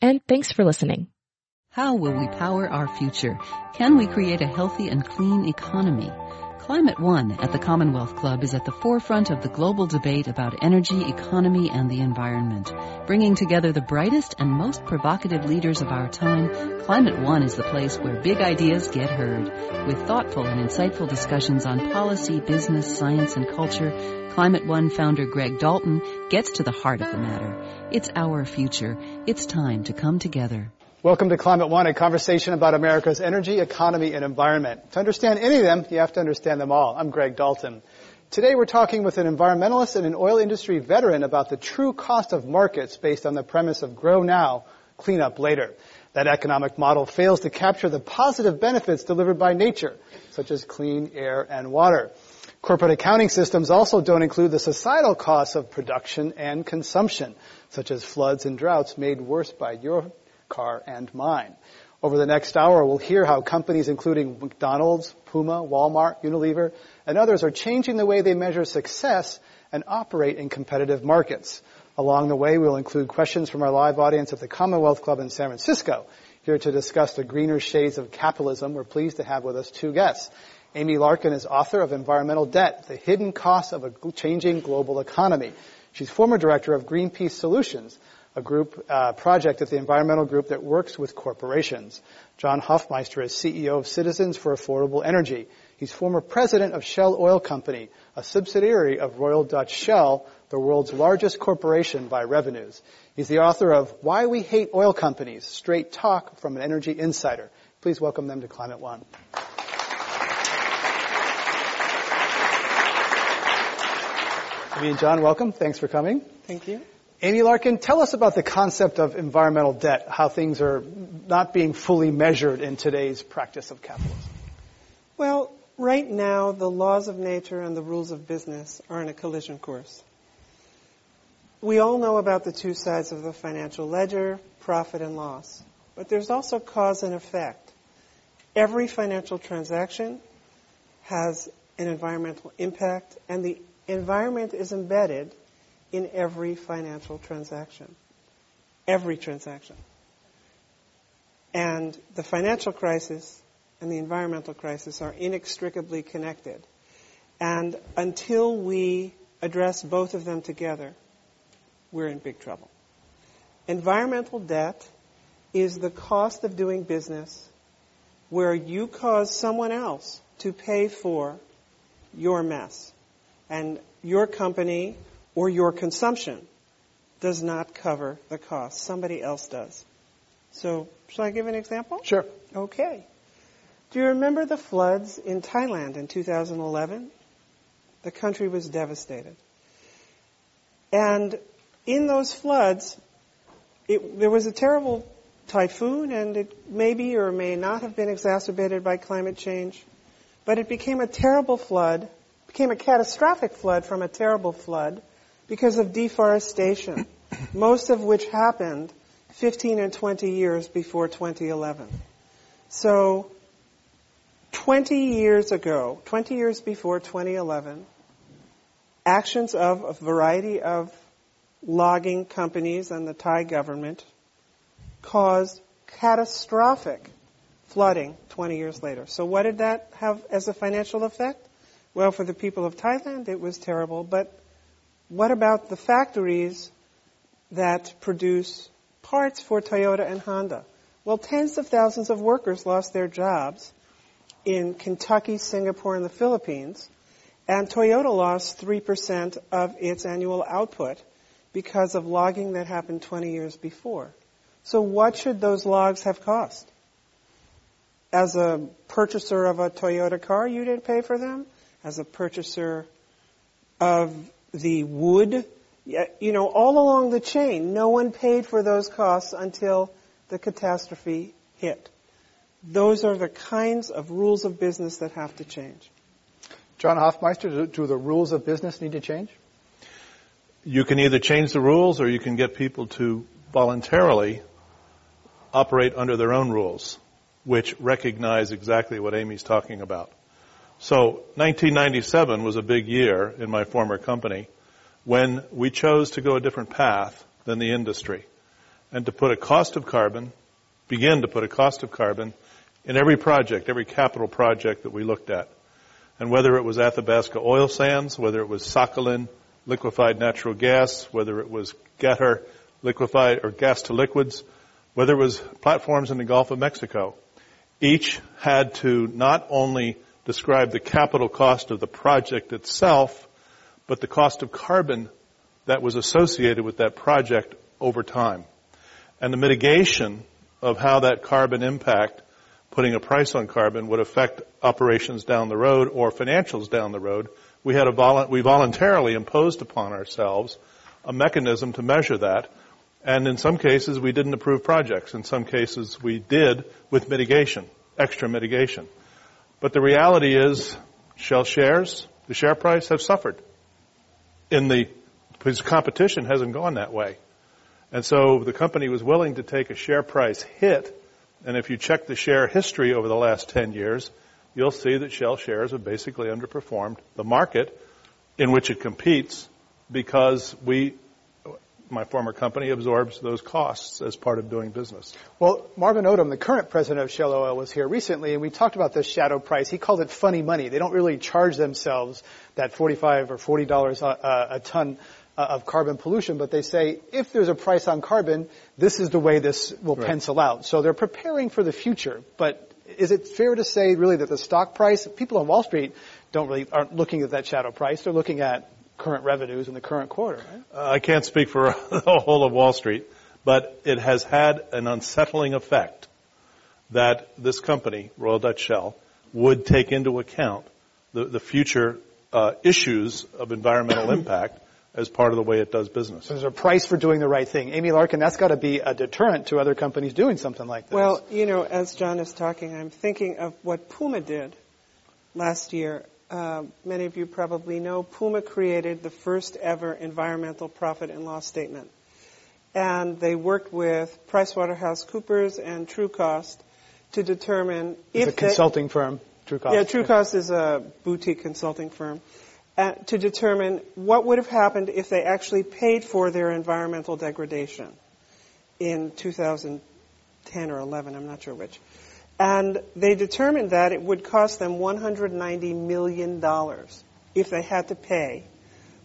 and thanks for listening. How will we power our future? Can we create a healthy and clean economy? Climate One at the Commonwealth Club is at the forefront of the global debate about energy, economy, and the environment. Bringing together the brightest and most provocative leaders of our time, Climate One is the place where big ideas get heard. With thoughtful and insightful discussions on policy, business, science, and culture, Climate One founder Greg Dalton gets to the heart of the matter. It's our future. It's time to come together. Welcome to Climate One, a conversation about America's energy, economy, and environment. To understand any of them, you have to understand them all. I'm Greg Dalton. Today we're talking with an environmentalist and an oil industry veteran about the true cost of markets based on the premise of grow now, clean up later. That economic model fails to capture the positive benefits delivered by nature, such as clean air and water. Corporate accounting systems also don't include the societal costs of production and consumption, such as floods and droughts made worse by your car, and mine. Over the next hour, we'll hear how companies including McDonald's, Puma, Walmart, Unilever, and others are changing the way they measure success and operate in competitive markets. Along the way, we'll include questions from our live audience at the Commonwealth Club in San Francisco. Here to discuss the greener shades of capitalism, we're pleased to have with us two guests. Amy Larkin is author of Environmental Debt, The Hidden Costs of a Changing Global Economy. She's former director of Greenpeace Solutions, a group uh, project at the environmental group that works with corporations. John Hofmeister is CEO of Citizens for Affordable Energy. He's former president of Shell Oil Company, a subsidiary of Royal Dutch Shell, the world's largest corporation by revenues. He's the author of Why We Hate Oil Companies, Straight Talk from an Energy Insider. Please welcome them to Climate One. Amy and John, welcome. Thanks for coming. Thank you. Amy Larkin, tell us about the concept of environmental debt, how things are not being fully measured in today's practice of capitalism. Well, right now, the laws of nature and the rules of business are in a collision course. We all know about the two sides of the financial ledger, profit and loss. But there's also cause and effect. Every financial transaction has an environmental impact, and the environment is embedded in every financial transaction. Every transaction. And the financial crisis and the environmental crisis are inextricably connected. And until we address both of them together, we're in big trouble. Environmental debt is the cost of doing business where you cause someone else to pay for your mess. And your company or your consumption does not cover the cost. Somebody else does. So, shall I give an example? Sure. Okay. Do you remember the floods in Thailand in 2011? The country was devastated. And in those floods, it, there was a terrible typhoon, and it maybe or may not have been exacerbated by climate change, but it became a terrible flood, became a catastrophic flood from a terrible flood, because of deforestation, most of which happened 15 and 20 years before 2011. So, 20 years ago, 20 years before 2011, actions of a variety of logging companies and the Thai government caused catastrophic flooding 20 years later. So what did that have as a financial effect? Well, for the people of Thailand, it was terrible, but what about the factories that produce parts for Toyota and Honda? Well, tens of thousands of workers lost their jobs in Kentucky, Singapore, and the Philippines, and Toyota lost 3% of its annual output because of logging that happened 20 years before. So what should those logs have cost? As a purchaser of a Toyota car, you didn't pay for them. As a purchaser of the wood, you know, all along the chain, no one paid for those costs until the catastrophe hit. Those are the kinds of rules of business that have to change. John Hofmeister, do the rules of business need to change? You can either change the rules or you can get people to voluntarily operate under their own rules, which recognize exactly what Amy's talking about. So 1997 was a big year in my former company when we chose to go a different path than the industry and to put a cost of carbon, begin to put a cost of carbon in every project, every capital project that we looked at. And whether it was Athabasca oil sands, whether it was Sakhalin liquefied natural gas, whether it was Qatar liquefied or gas to liquids, whether it was platforms in the Gulf of Mexico, each had to not only describe the capital cost of the project itself, but the cost of carbon that was associated with that project over time. And the mitigation of how that carbon impact putting a price on carbon would affect operations down the road or financials down the road, we had a volu- we voluntarily imposed upon ourselves a mechanism to measure that. And in some cases, we didn't approve projects. In some cases, we did with mitigation, extra mitigation. But the reality is, Shell shares, the share price have suffered. In the, because competition hasn't gone that way. And so the company was willing to take a share price hit and if you check the share history over the last 10 years, you'll see that Shell shares have basically underperformed the market in which it competes because we, my former company, absorbs those costs as part of doing business. Well, Marvin Odum, the current president of Shell Oil, was here recently, and we talked about this shadow price. He called it funny money. They don't really charge themselves that 45 or $40 a, a ton uh, of carbon pollution, but they say if there's a price on carbon, this is the way this will right. pencil out. So they're preparing for the future. But is it fair to say really that the stock price, people on Wall Street don't really aren't looking at that shadow price. They're looking at current revenues in the current quarter. Right? Uh, I can't speak for the whole of Wall Street, but it has had an unsettling effect that this company, Royal Dutch Shell, would take into account the, the future uh, issues of environmental impact as part of the way it does business. So there's a price for doing the right thing. Amy Larkin, that's got to be a deterrent to other companies doing something like this. Well, you know, as John is talking, I'm thinking of what Puma did last year. Uh, many of you probably know Puma created the first ever environmental profit and loss statement. And they worked with PricewaterhouseCoopers and Trucost to determine it's if a consulting they, firm. Trucost. Yeah, Trucost is a boutique consulting firm uh, to determine what would have happened if they actually paid for their environmental degradation in 2010 or 11, I'm not sure which. And they determined that it would cost them $190 million if they had to pay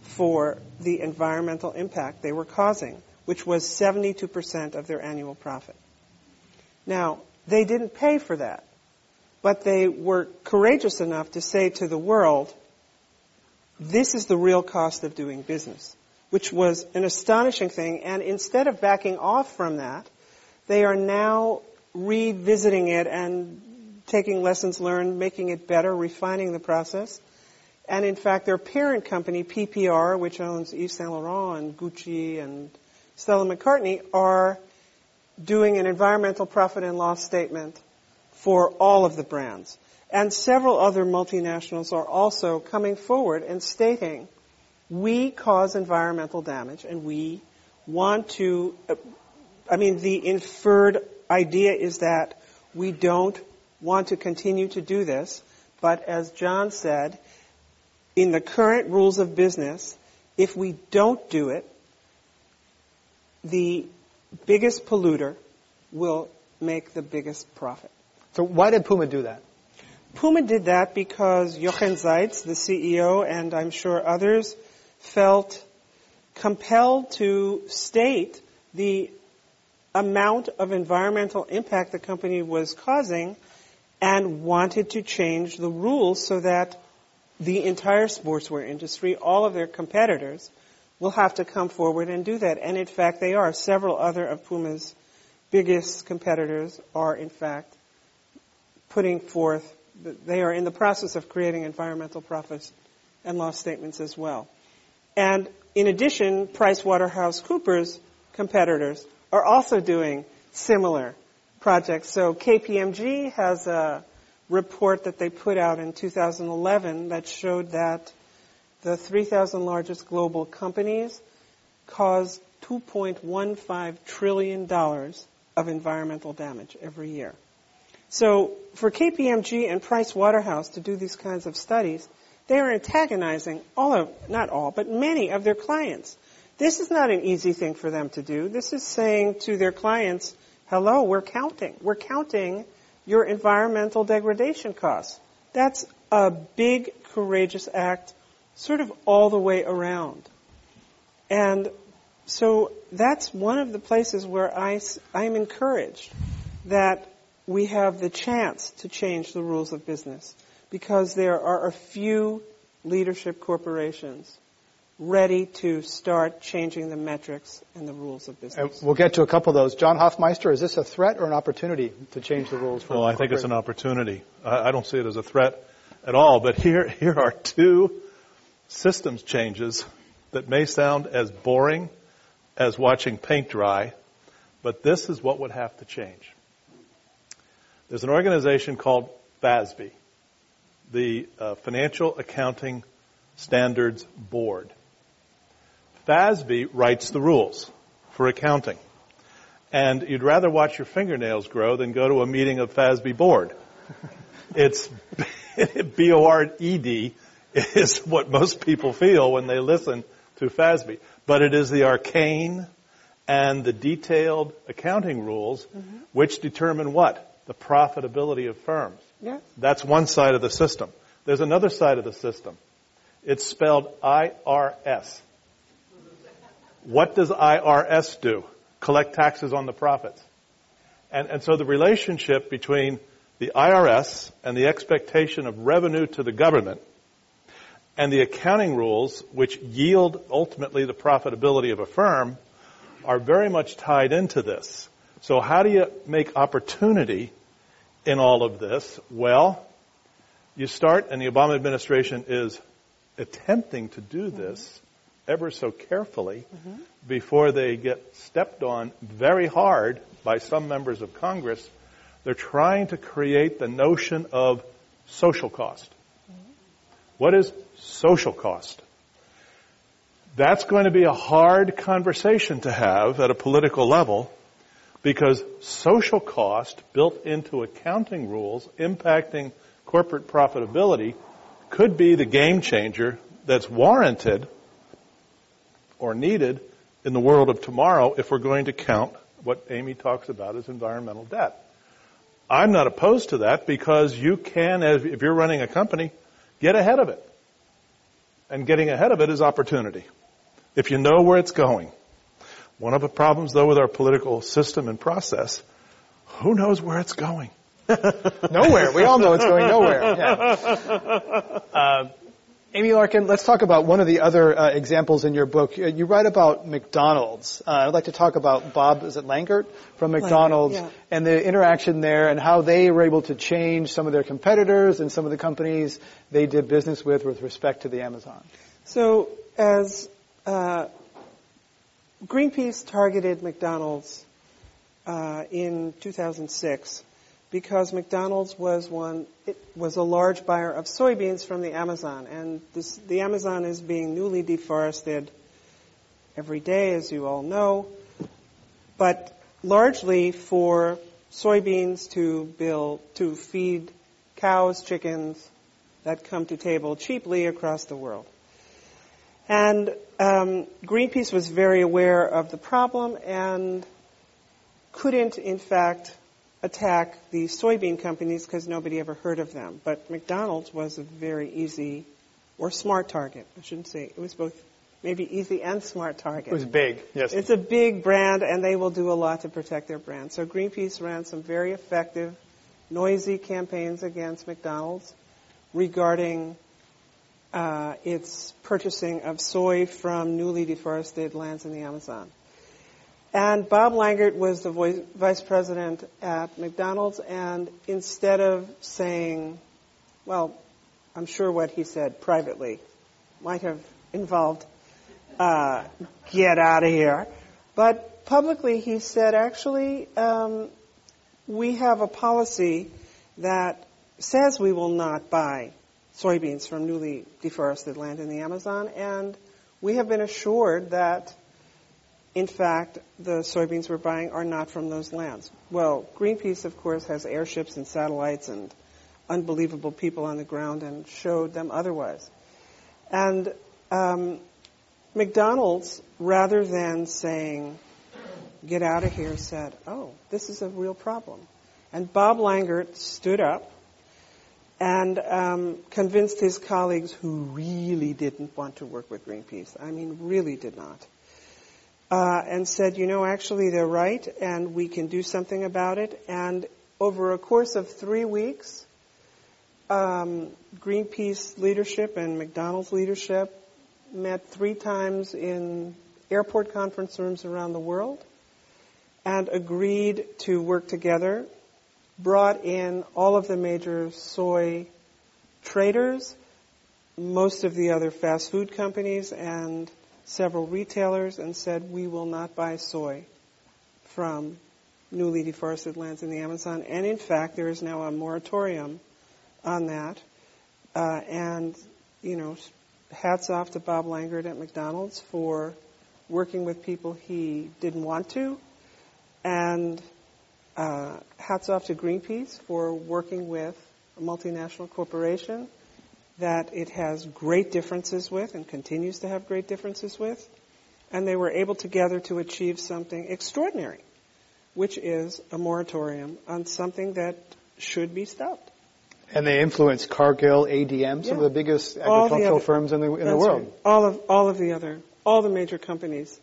for the environmental impact they were causing, which was 72% of their annual profit. Now, they didn't pay for that, but they were courageous enough to say to the world, this is the real cost of doing business, which was an astonishing thing. And instead of backing off from that, they are now revisiting it and taking lessons learned, making it better, refining the process. And in fact, their parent company, PPR, which owns Yves Saint Laurent and Gucci and Stella McCartney, are doing an environmental profit and loss statement for all of the brands. And several other multinationals are also coming forward and stating, we cause environmental damage and we want to, uh, I mean, the inferred idea is that we don't want to continue to do this, but as John said, in the current rules of business, if we don't do it, the biggest polluter will make the biggest profit. So why did Puma do that? Puma did that because Jochen Zeitz, the CEO, and I'm sure others, felt compelled to state the amount of environmental impact the company was causing and wanted to change the rules so that the entire sportswear industry, all of their competitors, will have to come forward and do that. And in fact, they are. Several other of Puma's biggest competitors are, in fact, putting forth, they are in the process of creating environmental profit and loss statements as well. And in addition, PricewaterhouseCoopers competitors are also doing similar projects. So KPMG has a report that they put out in 2011 that showed that the 3,000 largest global companies cause $2.15 trillion of environmental damage every year. So for KPMG and Price Waterhouse to do these kinds of studies, they are antagonizing all of, not all, but many of their clients. This is not an easy thing for them to do. This is saying to their clients, hello, we're counting. We're counting your environmental degradation costs. That's a big, courageous act, sort of all the way around. And so that's one of the places where I, I am encouraged that we have the chance to change the rules of business because there are a few leadership corporations ready to start changing the metrics and the rules of business. And we'll get to a couple of those. John Hofmeister, is this a threat or an opportunity to change the rules? For well, I think it's an opportunity. I don't see it as a threat at all. But here, here are two systems changes that may sound as boring as watching paint dry, but this is what would have to change. There's an organization called FASB, the uh, Financial Accounting Standards Board. FASB writes the rules for accounting. And you'd rather watch your fingernails grow than go to a meeting of FASB board. it's B-O-R-E-D is what most people feel when they listen to FASB. But it is the arcane and the detailed accounting rules mm-hmm. which determine what? The profitability of firms. Yes. That's one side of the system. There's another side of the system. It's spelled IRS. What does IRS do? Collect taxes on the profits. And, and so the relationship between the IRS and the expectation of revenue to the government and the accounting rules which yield ultimately the profitability of a firm are very much tied into this. So how do you make opportunity in all of this? Well, you start, and the Obama administration is attempting to do this ever so carefully mm-hmm. before they get stepped on very hard by some members of Congress. They're trying to create the notion of social cost. Mm-hmm. What is social cost? That's going to be a hard conversation to have at a political level because social cost built into accounting rules impacting corporate profitability could be the game changer that's warranted or needed in the world of tomorrow if we're going to count what Amy talks about as environmental debt. I'm not opposed to that because you can, if you're running a company, get ahead of it. And getting ahead of it is opportunity. If you know where it's going. One of the problems though with our political system and process, who knows where it's going? nowhere. We all know it's going nowhere. Yeah. Uh, Amy Larkin, let's talk about one of the other uh, examples in your book. Uh, you write about McDonald's. Uh, I'd like to talk about Bob, is it Langert from McDonald's, yeah. and the interaction there and how they were able to change some of their competitors and some of the companies they did business with with respect to the Amazon. So, as uh, Greenpeace targeted McDonald's uh, in 2006 because McDonald's was one, it was a large buyer of soybeans from the Amazon, and this, the Amazon is being newly deforested every day, as you all know, but largely for soybeans to build, to feed cows, chickens that come to table cheaply across the world. And um, Greenpeace was very aware of the problem and couldn't, in fact, attack the soybean companies because nobody ever heard of them. But McDonald's was a very easy or smart target. I shouldn't say it was both maybe easy and smart target. It was big, yes. It's a big brand and they will do a lot to protect their brand. So Greenpeace ran some very effective noisy campaigns against McDonald's regarding uh, its purchasing of soy from newly deforested lands in the Amazon. And Bob Langert was the voice, vice president at McDonald's, and instead of saying, well, I'm sure what he said privately might have involved, uh, get out of here. But publicly he said, actually, um, we have a policy that says we will not buy soybeans from newly deforested land in the Amazon, and we have been assured that, in fact, the soybeans we're buying are not from those lands. Well, Greenpeace, of course, has airships and satellites and unbelievable people on the ground and showed them otherwise. And um, McDonald's, rather than saying, get out of here, said, oh, this is a real problem. And Bob Langert stood up and um, convinced his colleagues who really didn't want to work with Greenpeace, I mean, really did not, uh, and said, you know, actually they're right, and we can do something about it. And over a course of three weeks, um, Greenpeace leadership and McDonald's leadership met three times in airport conference rooms around the world and agreed to work together, brought in all of the major soy traders, most of the other fast food companies, and several retailers, and said, we will not buy soy from newly deforested lands in the Amazon. And in fact, there is now a moratorium on that. Uh, and, you know, hats off to Bob Langert at McDonald's for working with people he didn't want to. And uh, hats off to Greenpeace for working with a multinational corporation that it has great differences with and continues to have great differences with. And they were able together to achieve something extraordinary, which is a moratorium on something that should be stopped. And they influenced Cargill, ADM, some Yeah. of the biggest All the agricultural other- firms in the, in the world. right. All of all of the other all the major companies.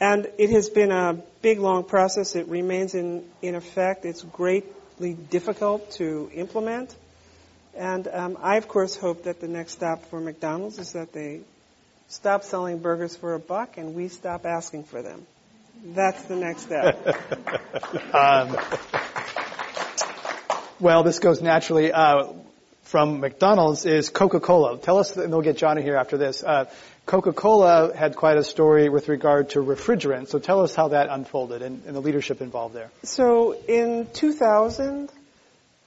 And it has been a big long process. It remains in, in effect. It's greatly difficult to implement. And um, I of course hope that the next stop for McDonald's is that they stop selling burgers for a buck and we stop asking for them. That's the next step. Um, well, this goes naturally uh, from McDonald's is Coca-Cola. Tell us, and we'll get John in here after this. Uh, Coca-Cola had quite a story with regard to refrigerants. So tell us how that unfolded and, and the leadership involved there. So in 2000,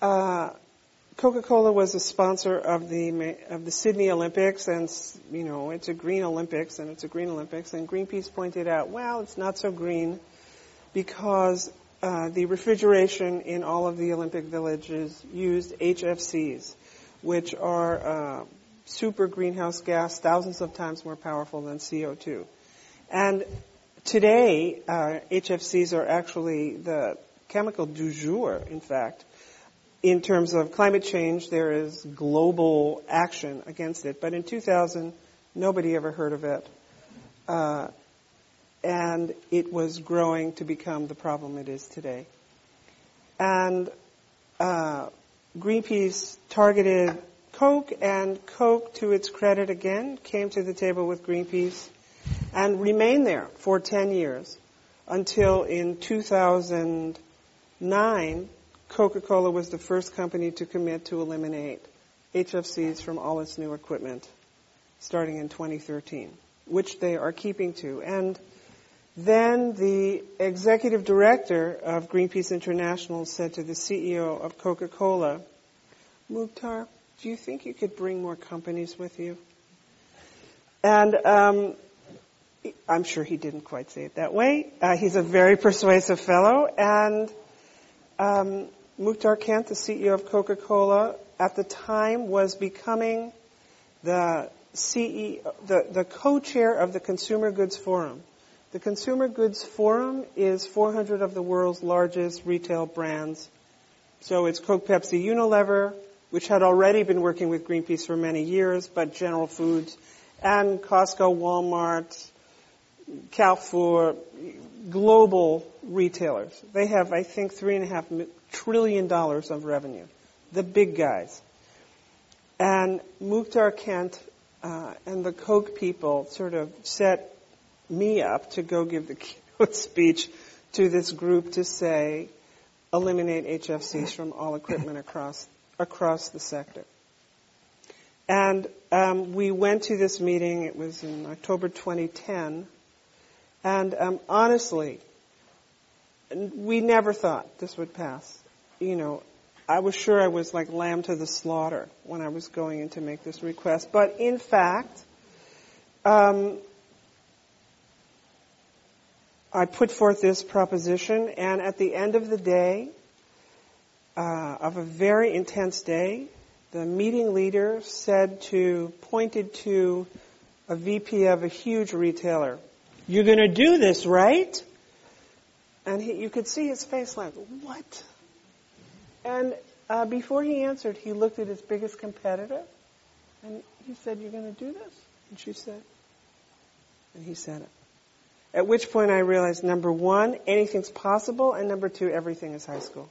uh, Coca-Cola was a sponsor of the of the Sydney Olympics, and you know it's a green Olympics, and it's a green Olympics. And Greenpeace pointed out, well, it's not so green because uh, the refrigeration in all of the Olympic villages used HFCs, which are uh, super greenhouse gas, thousands of times more powerful than CO2. And today, uh, HFCs are actually the chemical du jour, in fact. In terms of climate change, there is global action against it. But in 2000, nobody ever heard of it. Uh, and it was growing to become the problem it is today. And uh, Greenpeace targeted Coke, and Coke, to its credit again, came to the table with Greenpeace and remained there for 10 years until in 2009, Coca-Cola was the first company to commit to eliminate HFCs from all its new equipment starting in 2013, which they are keeping to. And then the executive director of Greenpeace International said to the CEO of Coca-Cola, Muhtar, do you think you could bring more companies with you? And um, I'm sure he didn't quite say it that way. Uh, he's a very persuasive fellow, and um, Muhtar Kent, the CEO of Coca-Cola, at the time was becoming the CEO, the, the co-chair of the Consumer Goods Forum. The Consumer Goods Forum is 400 of the world's largest retail brands. So it's Coke, Pepsi, Unilever, which had already been working with Greenpeace for many years, but General Foods and Costco, Walmart, Carrefour, global retailers. They have, I think, three and a half trillion dollars of revenue. The big guys. And Muhtar Kent uh, and the Coke people sort of set me up to go give the keynote speech to this group to say, eliminate HFCs from all equipment across across the sector. And um, we went to this meeting. It was in October 2010, and um, honestly, we never thought this would pass. You know, I was sure I was like lamb to the slaughter when I was going in to make this request. But in fact, um, I put forth this proposition, and at the end of the day, uh, of a very intense day, the meeting leader said to, pointed to a VP of a huge retailer, "You're going to do this, right?" And he, you could see his face like, "What?" And uh, before he answered, he looked at his biggest competitor, and he said, "You're going to do this?" And she said, and he said it. At which point I realized number one, anything's possible, and number two, everything is high school.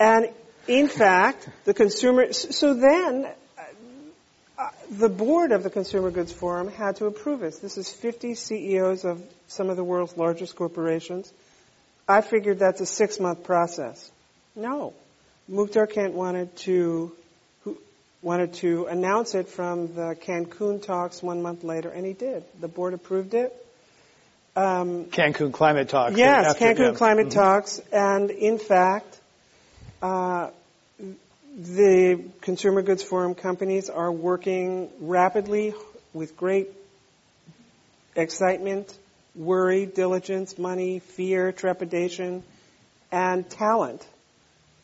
And in fact, the consumer, so then, the board of the Consumer Goods Forum had to approve this. This is 50 CEOs of some of the world's largest corporations. I figured that's a six month process. No. Muhtar Kent wanted to, wanted to announce it from the Cancun talks one month later, and he did. The board approved it. Um, Cancun climate talks. Yes, Cancun climate mm-hmm. talks, and in fact, uh, the consumer goods forum companies are working rapidly with great excitement, worry, diligence, money, fear, trepidation, and talent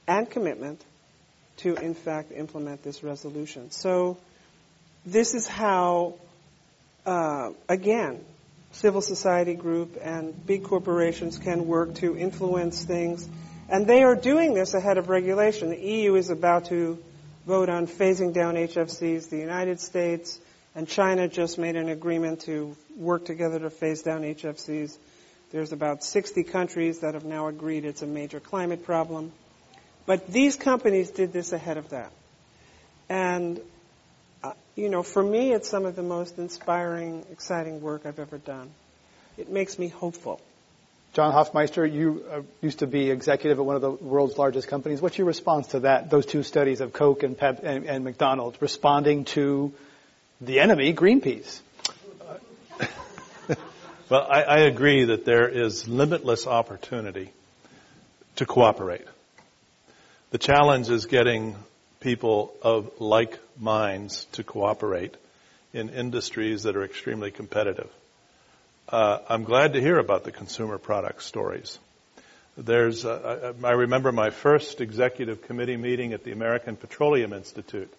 and commitment to, in fact, implement this resolution. So, this is how, uh, again, civil society group and big corporations can work to influence things. And they are doing this ahead of regulation. The EU is about to vote on phasing down HFCs. The United States and China just made an agreement to work together to phase down HFCs. There's about 60 countries that have now agreed it's a major climate problem. But these companies did this ahead of that. And uh, you know, for me, it's some of the most inspiring, exciting work I've ever done. It makes me hopeful. John Hofmeister, you uh, used to be executive at one of the world's largest companies. What's your response to that? Those two studies of Coke and, Pep and, and McDonald's responding to the enemy, Greenpeace. well, I, I agree that there is limitless opportunity to cooperate. The challenge is getting people of like minds to cooperate in industries that are extremely competitive. Uh, I'm glad to hear about the consumer product stories. There's, uh, I remember my first executive committee meeting at the American Petroleum Institute.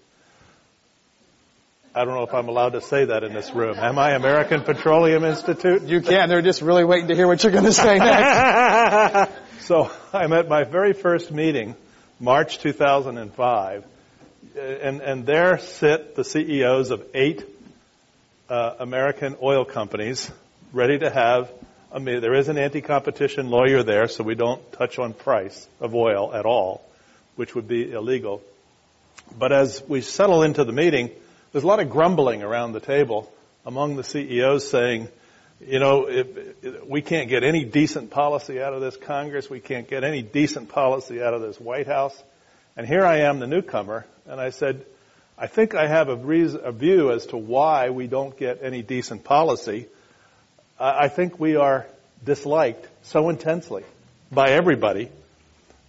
I don't know if I'm allowed to say that in this room. Am I American Petroleum Institute? You can. They're just really waiting to hear what you're going to say next. so I'm at my very first meeting March 2005, and, and there sit the CEOs of eight uh, American oil companies ready to have a meeting. There is an anti-competition lawyer there, so we don't touch on price of oil at all, which would be illegal. But as we settle into the meeting, there's a lot of grumbling around the table among the CEOs saying, you know, if, if we can't get any decent policy out of this Congress. We can't get any decent policy out of this White House. And here I am, the newcomer, and I said, I think I have a, reason, a view as to why we don't get any decent policy. I think we are disliked so intensely by everybody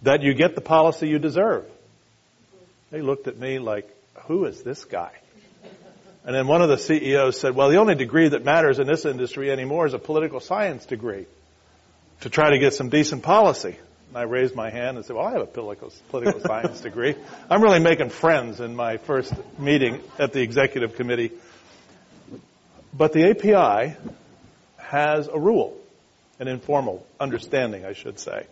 that you get the policy you deserve. They looked at me like, who is this guy? And then one of the CEOs said, well, the only degree that matters in this industry anymore is a political science degree to try to get some decent policy. And I raised my hand and said, well, I have a political, political science degree. I'm really making friends in my first meeting at the executive committee. But the API has a rule, an informal understanding, I should say.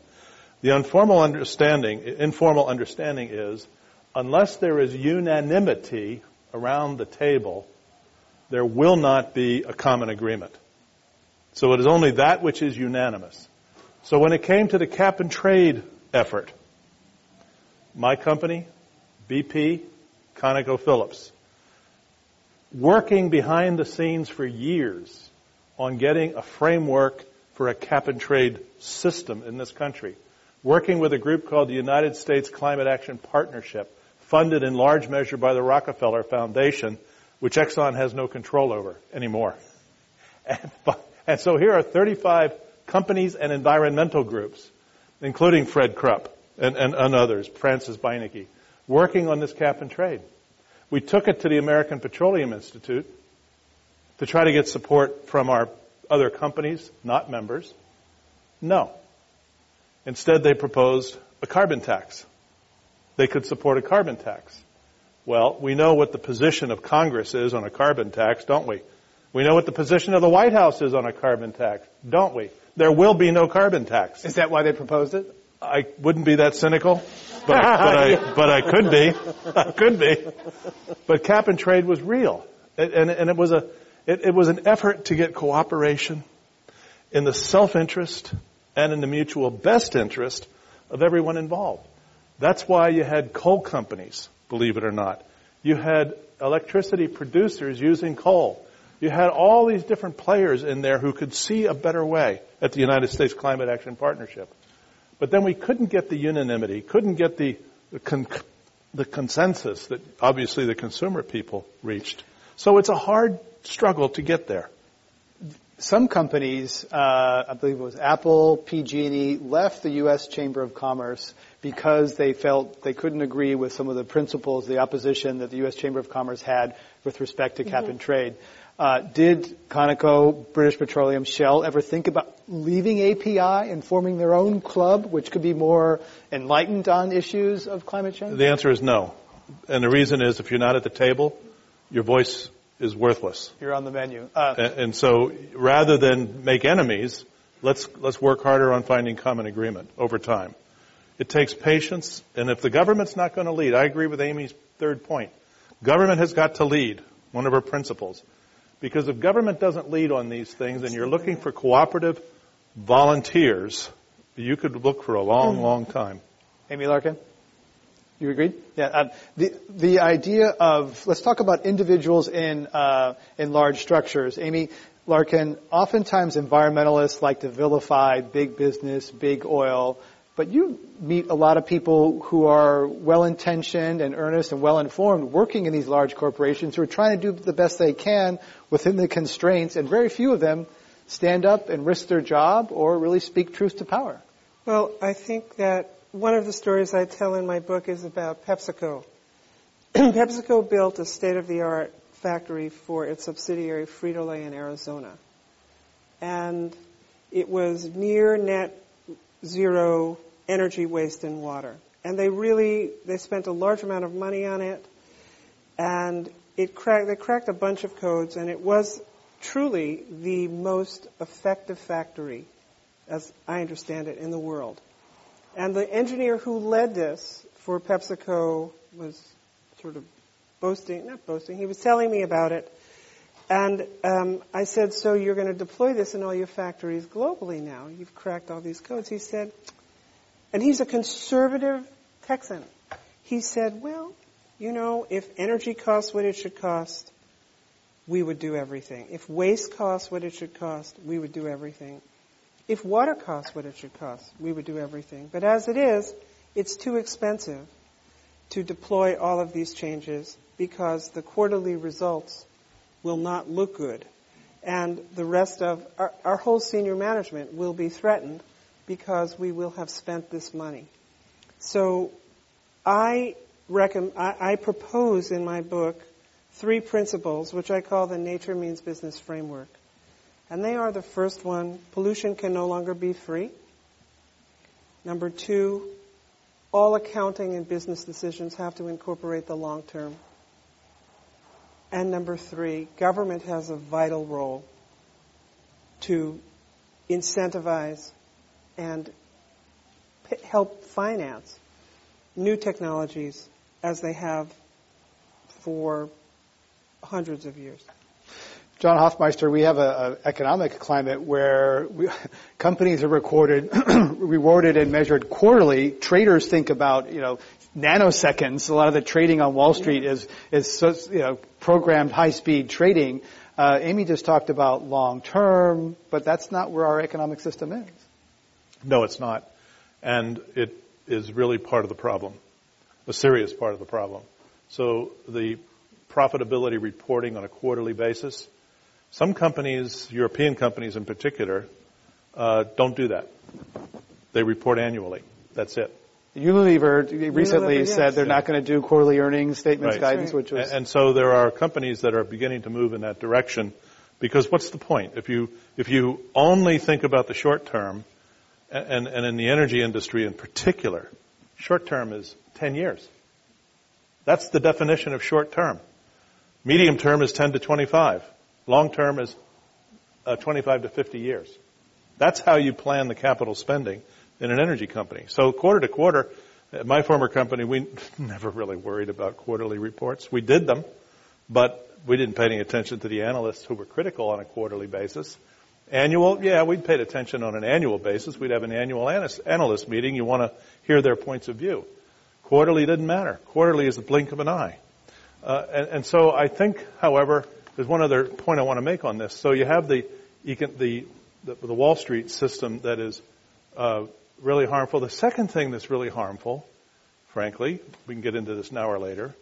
The informal understanding, informal understanding is unless there is unanimity around the table, there will not be a common agreement. So it is only that which is unanimous. So when it came to the cap and trade effort, my company, BP, ConocoPhillips, working behind the scenes for years on getting a framework for a cap and trade system in this country, working with a group called the United States Climate Action Partnership, funded in large measure by the Rockefeller Foundation, which Exxon has no control over anymore. And, and so here are 35 companies and environmental groups, including Fred Krupp and, and, and others, Frances Beinecke, working on this cap and trade. We took it to the American Petroleum Institute to try to get support from our other companies, not members. No. Instead, they proposed a carbon tax. They could support a carbon tax. Well, we know what the position of Congress is on a carbon tax, don't we? We know what the position of the White House is on a carbon tax, don't we? There will be no carbon tax. Is that why they proposed it? I wouldn't be that cynical, but, but I, but I could be. I could be. But cap and trade was real. And, and it was a, it, it was an effort to get cooperation in the self-interest and in the mutual best interest of everyone involved. That's why you had coal companies, believe it or not. You had electricity producers using coal. You had all these different players in there who could see a better way at the United States Climate Action Partnership. But then we couldn't get the unanimity, couldn't get the, the, con- the consensus that obviously the consumer people reached. So it's a hard struggle to get there. Some companies, uh, I believe it was Apple, PG&E, left the U.S. Chamber of Commerce because they felt they couldn't agree with some of the principles, the opposition that the U.S. Chamber of Commerce had with respect to cap mm-hmm. and trade. Uh, did Conoco, British Petroleum, Shell ever think about leaving API and forming their own club, which could be more enlightened on issues of climate change? The answer is no. And the reason is if you're not at the table, your voice is worthless. You're on the menu. Uh, and, and, so rather than make enemies, let's, let's work harder on finding common agreement over time. It takes patience, and if the government's not going to lead, I agree with Amy's third point. Government has got to lead, one of her principles. Because if government doesn't lead on these things and you're looking for cooperative volunteers, you could look for a long, mm. long time. Amy Larkin? You agreed? Yeah. Um, the the idea of let's talk about individuals in uh, in large structures. Amy Larkin. Oftentimes, environmentalists like to vilify big business, big oil, but you meet a lot of people who are well intentioned and earnest and well informed, working in these large corporations who are trying to do the best they can within the constraints, and very few of them stand up and risk their job or really speak truth to power. Well, I think that one of the stories I tell in my book is about PepsiCo. PepsiCo built a state-of-the-art factory for its subsidiary Frito-Lay in Arizona. And it was near net zero energy waste in water. And they really, they spent a large amount of money on it. And it cracked, they cracked a bunch of codes and it was truly the most effective factory, as I understand it, in the world. And the engineer who led this for PepsiCo was sort of boasting, not boasting, he was telling me about it. And um, I said, So you're going to deploy this in all your factories globally now? You've cracked all these codes. He said, and he's a conservative Texan. He said, Well, you know, if energy costs what it should cost, we would do everything. If waste costs what it should cost, we would do everything. If water costs what it should cost, we would do everything. But as it is, it's too expensive to deploy all of these changes because the quarterly results will not look good. And the rest of our, our whole senior management will be threatened because we will have spent this money. So I, recommend, I, I propose in my book three principles, which I call the Nature Means Business Framework. And they are the first one, pollution can no longer be free. Number two, all accounting and business decisions have to incorporate the long term. And number three, government has a vital role to incentivize and p- help finance new technologies as they have for hundreds of years. John Hofmeister, we have an economic climate where we, companies are recorded, rewarded and measured quarterly. Traders think about, you know, nanoseconds. A lot of the trading on Wall Street is, is you know, programmed high-speed trading. Uh, Amy just talked about long term, but that's not where our economic system is. No, it's not. And it is really part of the problem, a serious part of the problem. So the profitability reporting on a quarterly basis, some companies, European companies in particular, uh, don't do that. They report annually. That's it. Unilever recently Unilever, yes. said they're yeah. not going to do quarterly earnings statements right. guidance, right. which was. And, and so there are companies that are beginning to move in that direction, because what's the point? If you if you only think about the short term, and, and in the energy industry in particular, short term is 10 years. That's the definition of short term. Medium term is 10 to 25. Long term is uh, 25 to 50 years. That's how you plan the capital spending in an energy company. So quarter to quarter, at my former company, we never really worried about quarterly reports. We did them, but we didn't pay any attention to the analysts who were critical on a quarterly basis. Annual, yeah, we'd paid attention on an annual basis. We'd have an annual analyst meeting. You want to hear their points of view. Quarterly didn't matter. Quarterly is the blink of an eye. Uh, and, and, so I think, however, there's one other point I want to make on this. So you have the the the, the Wall Street system that is uh, really harmful. The second thing that's really harmful, frankly, we can get into this now or later,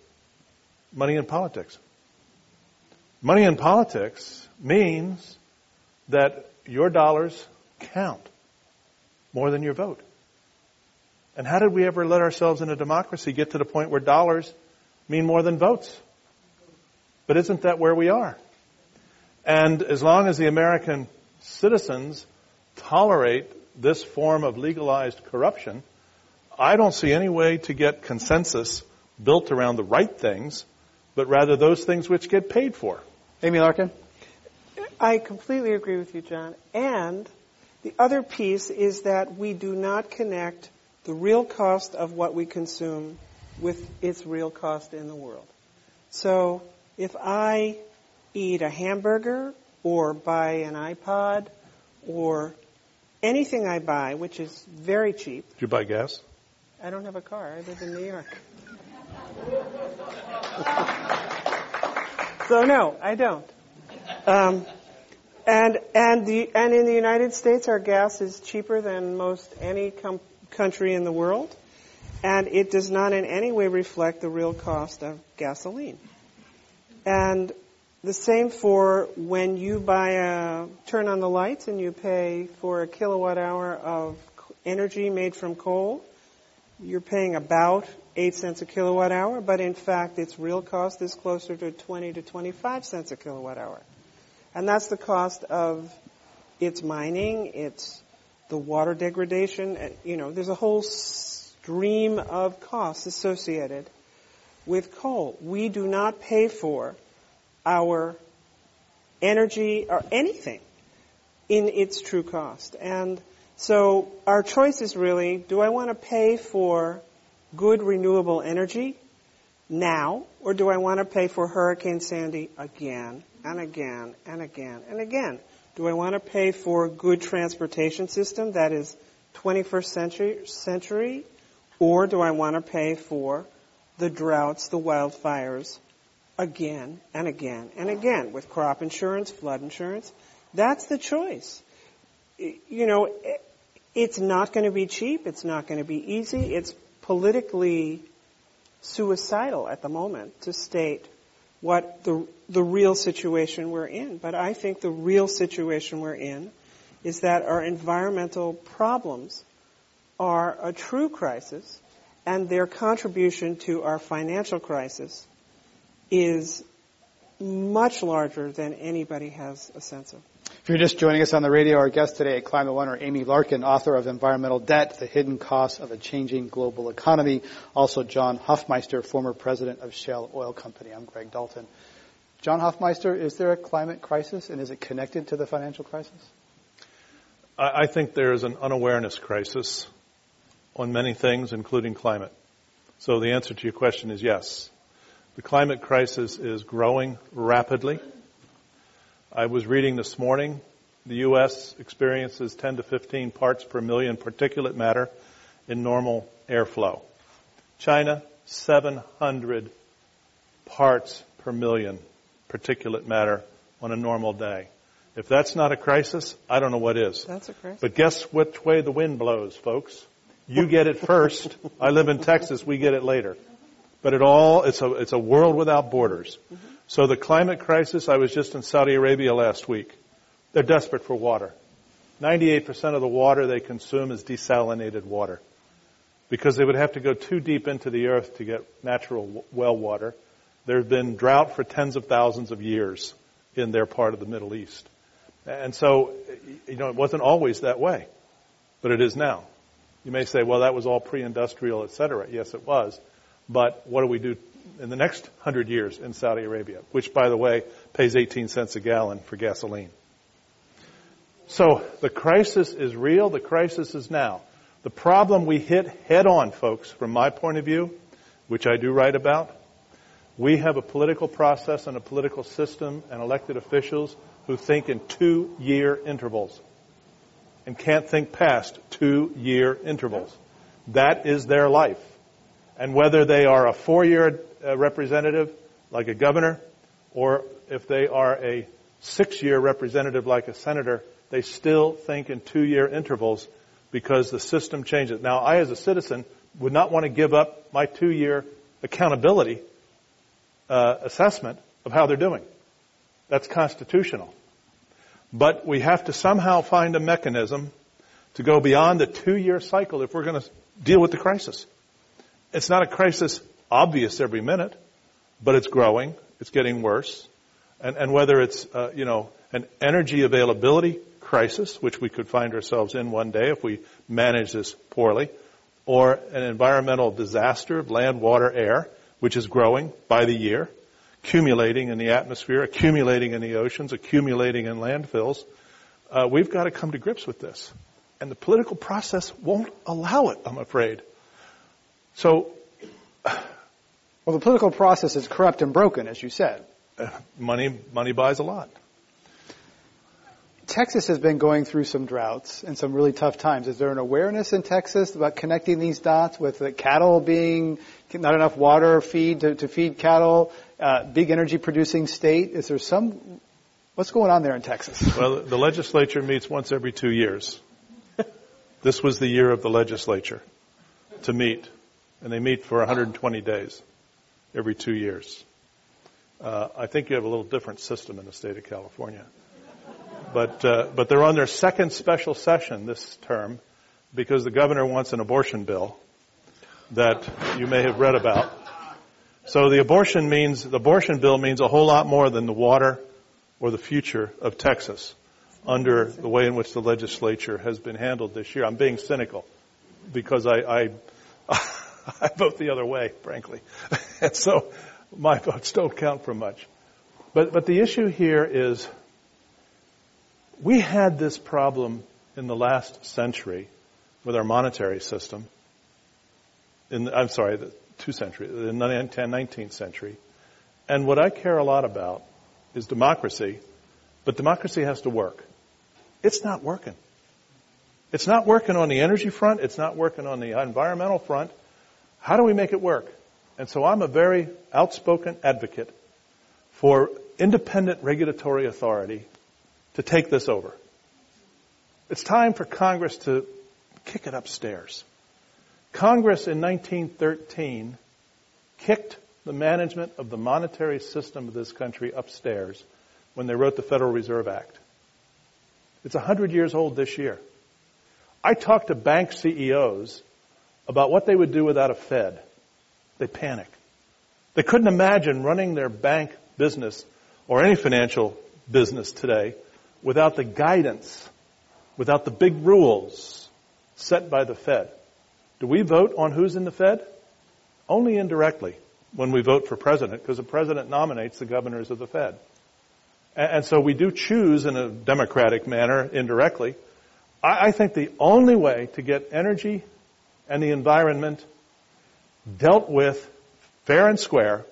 money in politics. Money in politics means that your dollars count more than your vote. And how did we ever let ourselves in a democracy get to the point where dollars mean more than votes? But isn't that where we are? And as long as the American citizens tolerate this form of legalized corruption, I don't see any way to get consensus built around the right things, but rather those things which get paid for. Amy Larkin? I completely agree with you, John. And the other piece is that we do not connect the real cost of what we consume with its real cost in the world. So if I eat a hamburger or buy an iPod or anything I buy, which is very cheap. Do you buy gas? I don't have a car. I live in New York. so no, I don't. Um, and and the and in the United States, our gas is cheaper than most any com- country in the world, and it does not in any way reflect the real cost of gasoline. And the same for when you buy a turn on the lights and you pay for a kilowatt hour of energy made from coal. You're paying about 8 cents a kilowatt hour, but in fact its real cost is closer to 20 to 25 cents a kilowatt hour. And that's the cost of its mining, its the water degradation. You know, there's a whole stream of costs associated with coal. We do not pay for our energy or anything in its true cost. And so our choice is really, do I want to pay for good renewable energy now, or do I want to pay for Hurricane Sandy again and again and again and again? Do I want to pay for a good transportation system that is 21st century, century or do I want to pay for the droughts, the wildfires again and again and again with crop insurance, flood insurance? That's the choice. You know, it's not going to be cheap. It's not going to be easy. It's politically suicidal at the moment to state what the, the real situation we're in. But I think the real situation we're in is that our environmental problems are a true crisis and their contribution to our financial crisis is much larger than anybody has a sense of. If you're just joining us on the radio, our guest today at Climate One are Amy Larkin, author of Environmental Debt, The Hidden Costs of a Changing Global Economy. Also John Hofmeister, former president of Shell Oil Company. I'm Greg Dalton. John Hofmeister, is there a climate crisis and is it connected to the financial crisis? I think there is an unawareness crisis on many things, including climate. So the answer to your question is yes. The climate crisis is growing rapidly. I was reading this morning, the U.S. experiences 10 to 15 parts per million particulate matter in normal airflow. China, 700 parts per million particulate matter on a normal day. If that's not a crisis, I don't know what is. That's a crisis. But guess which way the wind blows, folks? You get it first. I live in Texas. We get it later. But it all, it's a, it's a world without borders. So the climate crisis, I was just in Saudi Arabia last week. They're desperate for water. 98% of the water they consume is desalinated water. Because they would have to go too deep into the earth to get natural well water. There's been drought for tens of thousands of years in their part of the Middle East. And so, you know, it wasn't always that way, but it is now. You may say, well, that was all pre-industrial, et cetera. Yes, it was. But what do we do in the next hundred years in Saudi Arabia, which, by the way, pays 18 cents a gallon for gasoline? So the crisis is real. The crisis is now. The problem we hit head on, folks, from my point of view, which I do write about, we have a political process and a political system and elected officials who think in two year intervals and can't think past two year intervals. That is their life. And whether they are a four year uh, representative, like a governor, or if they are a six year representative, like a senator, they still think in two year intervals because the system changes. Now, I, as a citizen, would not want to give up my two year accountability uh, assessment of how they're doing. That's constitutional. But we have to somehow find a mechanism to go beyond the two year cycle if we're going to deal with the crisis. It's not a crisis obvious every minute, but it's growing. It's getting worse. And, and whether it's, uh, you know, an energy availability crisis, which we could find ourselves in one day if we manage this poorly, or an environmental disaster of land, water, air, which is growing by the year, accumulating in the atmosphere, accumulating in the oceans, accumulating in landfills. Uh, we've got to come to grips with this. And the political process won't allow it, I'm afraid. So. Well, the political process is corrupt and broken, as you said. Money, money buys a lot. Texas has been going through some droughts and some really tough times. Is there an awareness in Texas about connecting these dots with the cattle being not enough water feed to, to feed cattle, uh, big energy producing state? Is there some, what's going on there in Texas? Well, the legislature meets once every two years. this was the year of the legislature to meet, and they meet for 120 days every two years. Uh, I think you have a little different system in the state of California. But, uh, but they're on their second special session this term because the governor wants an abortion bill that you may have read about. So the abortion means, the abortion bill means a whole lot more than the water or the future of Texas under the way in which the legislature has been handled this year. I'm being cynical because I, I, I vote the other way, frankly. and so my votes don't count for much. But, but the issue here is we had this problem in the last century with our monetary system. In I'm sorry, the two centuries, the 19th century. And what I care a lot about is democracy, but democracy has to work. It's not working. It's not working on the energy front. It's not working on the environmental front. How do we make it work? And so I'm a very outspoken advocate for independent regulatory authority to take this over. It's time for Congress to kick it upstairs. Congress in 1913 kicked the management of the monetary system of this country upstairs when they wrote the Federal Reserve Act. It's 100 years old this year. I talked to bank CEOs about what they would do without a Fed. They panic. They couldn't imagine running their bank business or any financial business today without the guidance, without the big rules set by the Fed. Do we vote on who's in the Fed? Only indirectly when we vote for president, because the president nominates the governors of the Fed. And, so we do choose in a democratic manner indirectly. I, think the only way to get energy and the environment dealt with fair and square,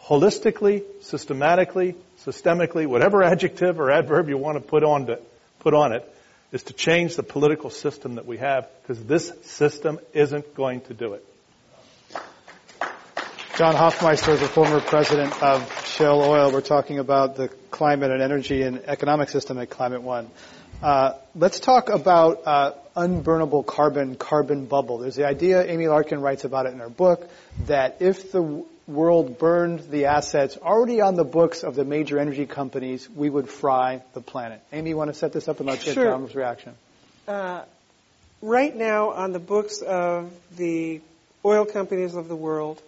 holistically, systematically, systemically, whatever adjective or adverb you want to put on, to, put on it, is to change the political system that we have because this system isn't going to do it. John Hofmeister is the former president of Shell Oil. We're talking about the climate and energy and economic system at Climate One. Uh, let's talk about uh, unburnable carbon, carbon bubble. There's the idea, Amy Larkin writes about it in her book, that if the world burned the assets already on the books of the major energy companies, we would fry the planet. Amy, you want to set this up and let's get Sure. John's reaction? Uh, right now, on the books of the oil companies of the world,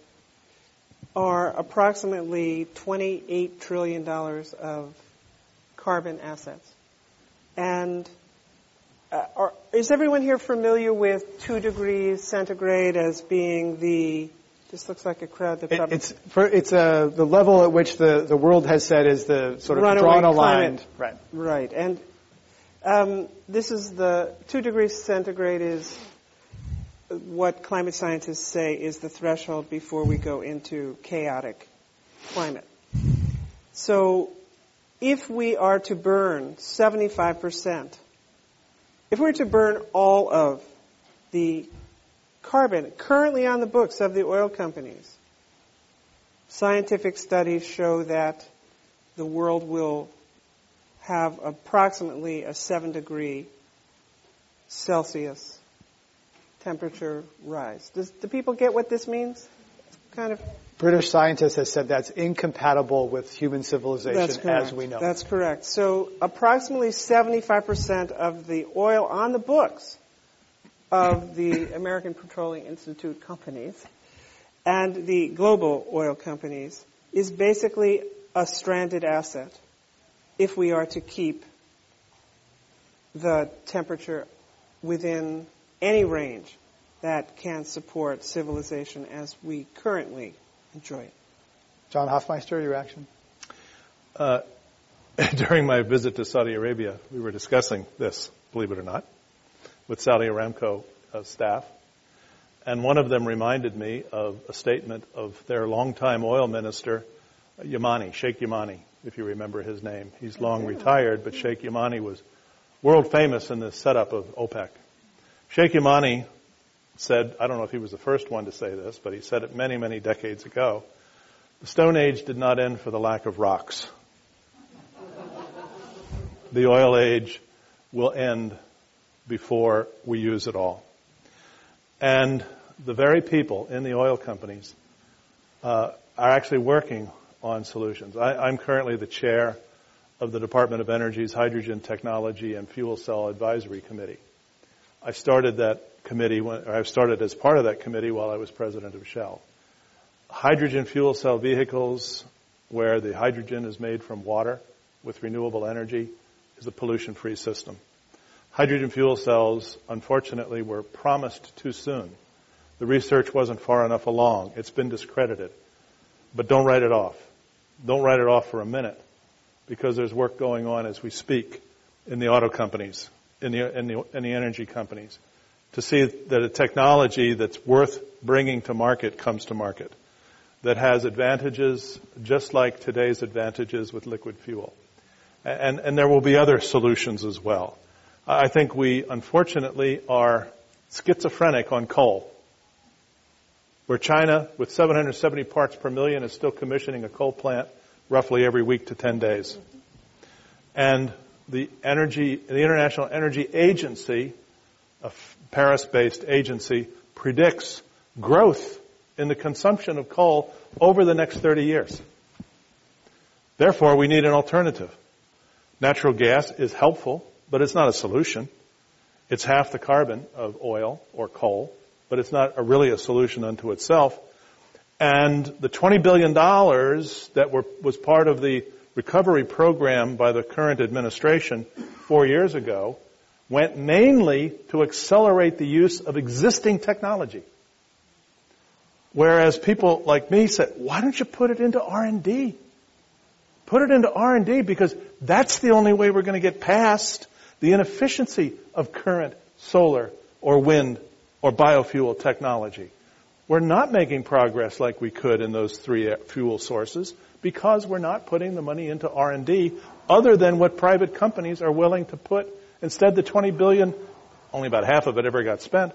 are approximately $28 trillion of carbon assets. And uh, are, is everyone here familiar with two degrees centigrade as being the? This looks like a crowd that It, it's for, it's uh, the level at which the, the world has said is the sort of Runaway drawn a line. Right. Right, and um, this is the two degrees centigrade is what climate scientists say is the threshold before we go into chaotic climate. So, if we are to burn 75%, if we're to burn all of the carbon currently on the books of the oil companies, scientific studies show that the world will have approximately a 7 degree Celsius temperature rise. Does, do people get what this means? Kind of. British scientists have said that's incompatible with human civilization as we know. That's correct. So approximately 75% of the oil on the books of the American Petroleum Institute companies and the global oil companies is basically a stranded asset if we are to keep the temperature within any range that can support civilization as we currently enjoy it. John Hofmeister, your reaction? Uh, during my visit to Saudi Arabia, we were discussing this, believe it or not, with Saudi Aramco uh, staff. And one of them reminded me of a statement of their longtime oil minister, Yamani, Sheikh Yamani, if you remember his name. He's long retired, but Sheikh Yamani was world famous in the setup of OPEC. Sheikh Yamani said, I don't know if he was the first one to say this, but he said it many, many decades ago. The Stone Age did not end for the lack of rocks. The oil age will end before we use it all. And the very people in the oil companies uh, are actually working on solutions. I, I'm currently the chair of the Department of Energy's Hydrogen Technology and Fuel Cell Advisory Committee. I started that committee, when, or I started as part of that committee while I was president of Shell. Hydrogen fuel cell vehicles, where the hydrogen is made from water with renewable energy, is a pollution-free system. Hydrogen fuel cells, unfortunately, were promised too soon. The research wasn't far enough along. It's been discredited. But don't write it off. Don't write it off for a minute because there's work going on as we speak in the auto companies, in the, in the, in the energy companies, to see that a technology that's worth bringing to market comes to market, that has advantages just like today's advantages with liquid fuel. And, and there will be other solutions as well. I think we, unfortunately, are schizophrenic on coal. Where China, with 770 parts per million, is still commissioning a coal plant roughly every week to 10 days. And the energy, the International Energy Agency, a Paris-based agency, predicts growth in the consumption of coal over the next 30 years. Therefore, we need an alternative. Natural gas is helpful, but it's not a solution. It's half the carbon of oil or coal, but it's not a, really a solution unto itself. And the $20 billion that were, was part of the recovery program by the current administration four years ago went mainly to accelerate the use of existing technology. Whereas people like me said, why don't you put it into R&D? Put it into R&D because that's the only way we're going to get past the inefficiency of current solar or wind or biofuel technology. We're not making progress like we could in those three fuel sources because we're not putting the money into R&D other than what private companies are willing to put. Instead, the 20 billion, only about half of it ever got spent,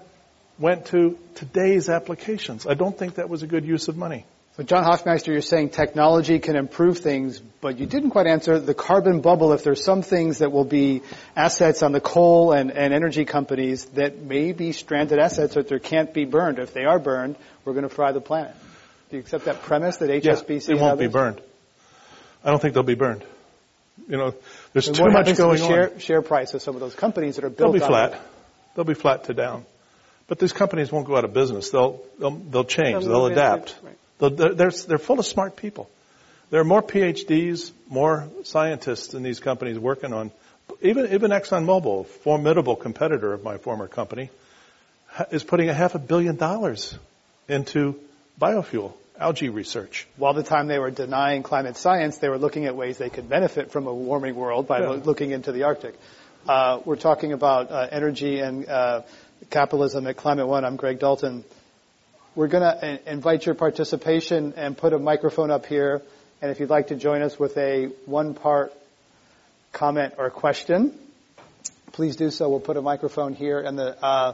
went to today's applications. I don't think that was a good use of money. So John Hofmeister, you're saying technology can improve things, but you didn't quite answer the carbon bubble. If there's some things that will be assets on the coal and, and energy companies that may be stranded assets that there can't be burned. If they are burned, we're going to fry the planet. Do you accept that premise that HSBC? Yeah, they won't be burned. I don't think they'll be burned. You know, there's too much going to the share, on. Share price of some of those companies that are built. They'll be flat. They'll be flat to down. But these companies won't go out of business. They'll they'll, they'll change. They'll adapt. Right. They're, they're, full of smart people. There are more PhDs, more scientists in these companies working on, even, even ExxonMobil, formidable competitor of my former company, is putting a half a billion dollars into biofuel, algae research. While the time they were denying climate science, they were looking at ways they could benefit from a warming world by yeah. lo- looking into the Arctic. Uh, we're talking about uh, energy and uh, capitalism at Climate One. I'm Greg Dalton. We're going to invite your participation and put a microphone up here. And if you'd like to join us with a one-part comment or question, please do so. We'll put a microphone here, and the uh,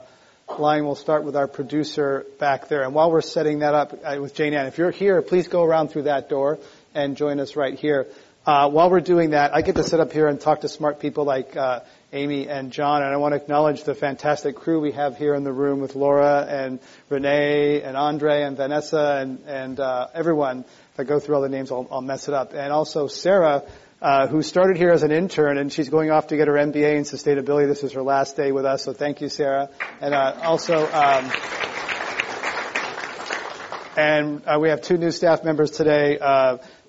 line will start with our producer back there. And while we're setting that up uh, with Jane Ann, if you're here, please go around through that door and join us right here. Uh, while we're doing that, I get to sit up here and talk to smart people like uh, Amy and John, and I want to acknowledge the fantastic crew we have here in the room with Laura and Renee and Andre and Vanessa and, and uh, everyone. If I go through all the names, I'll, I'll mess it up. And also Sarah, uh, who started here as an intern, and she's going off to get her MBA in sustainability. This is her last day with us, so thank you, Sarah. And uh, also, um, and uh, we have two new staff members today,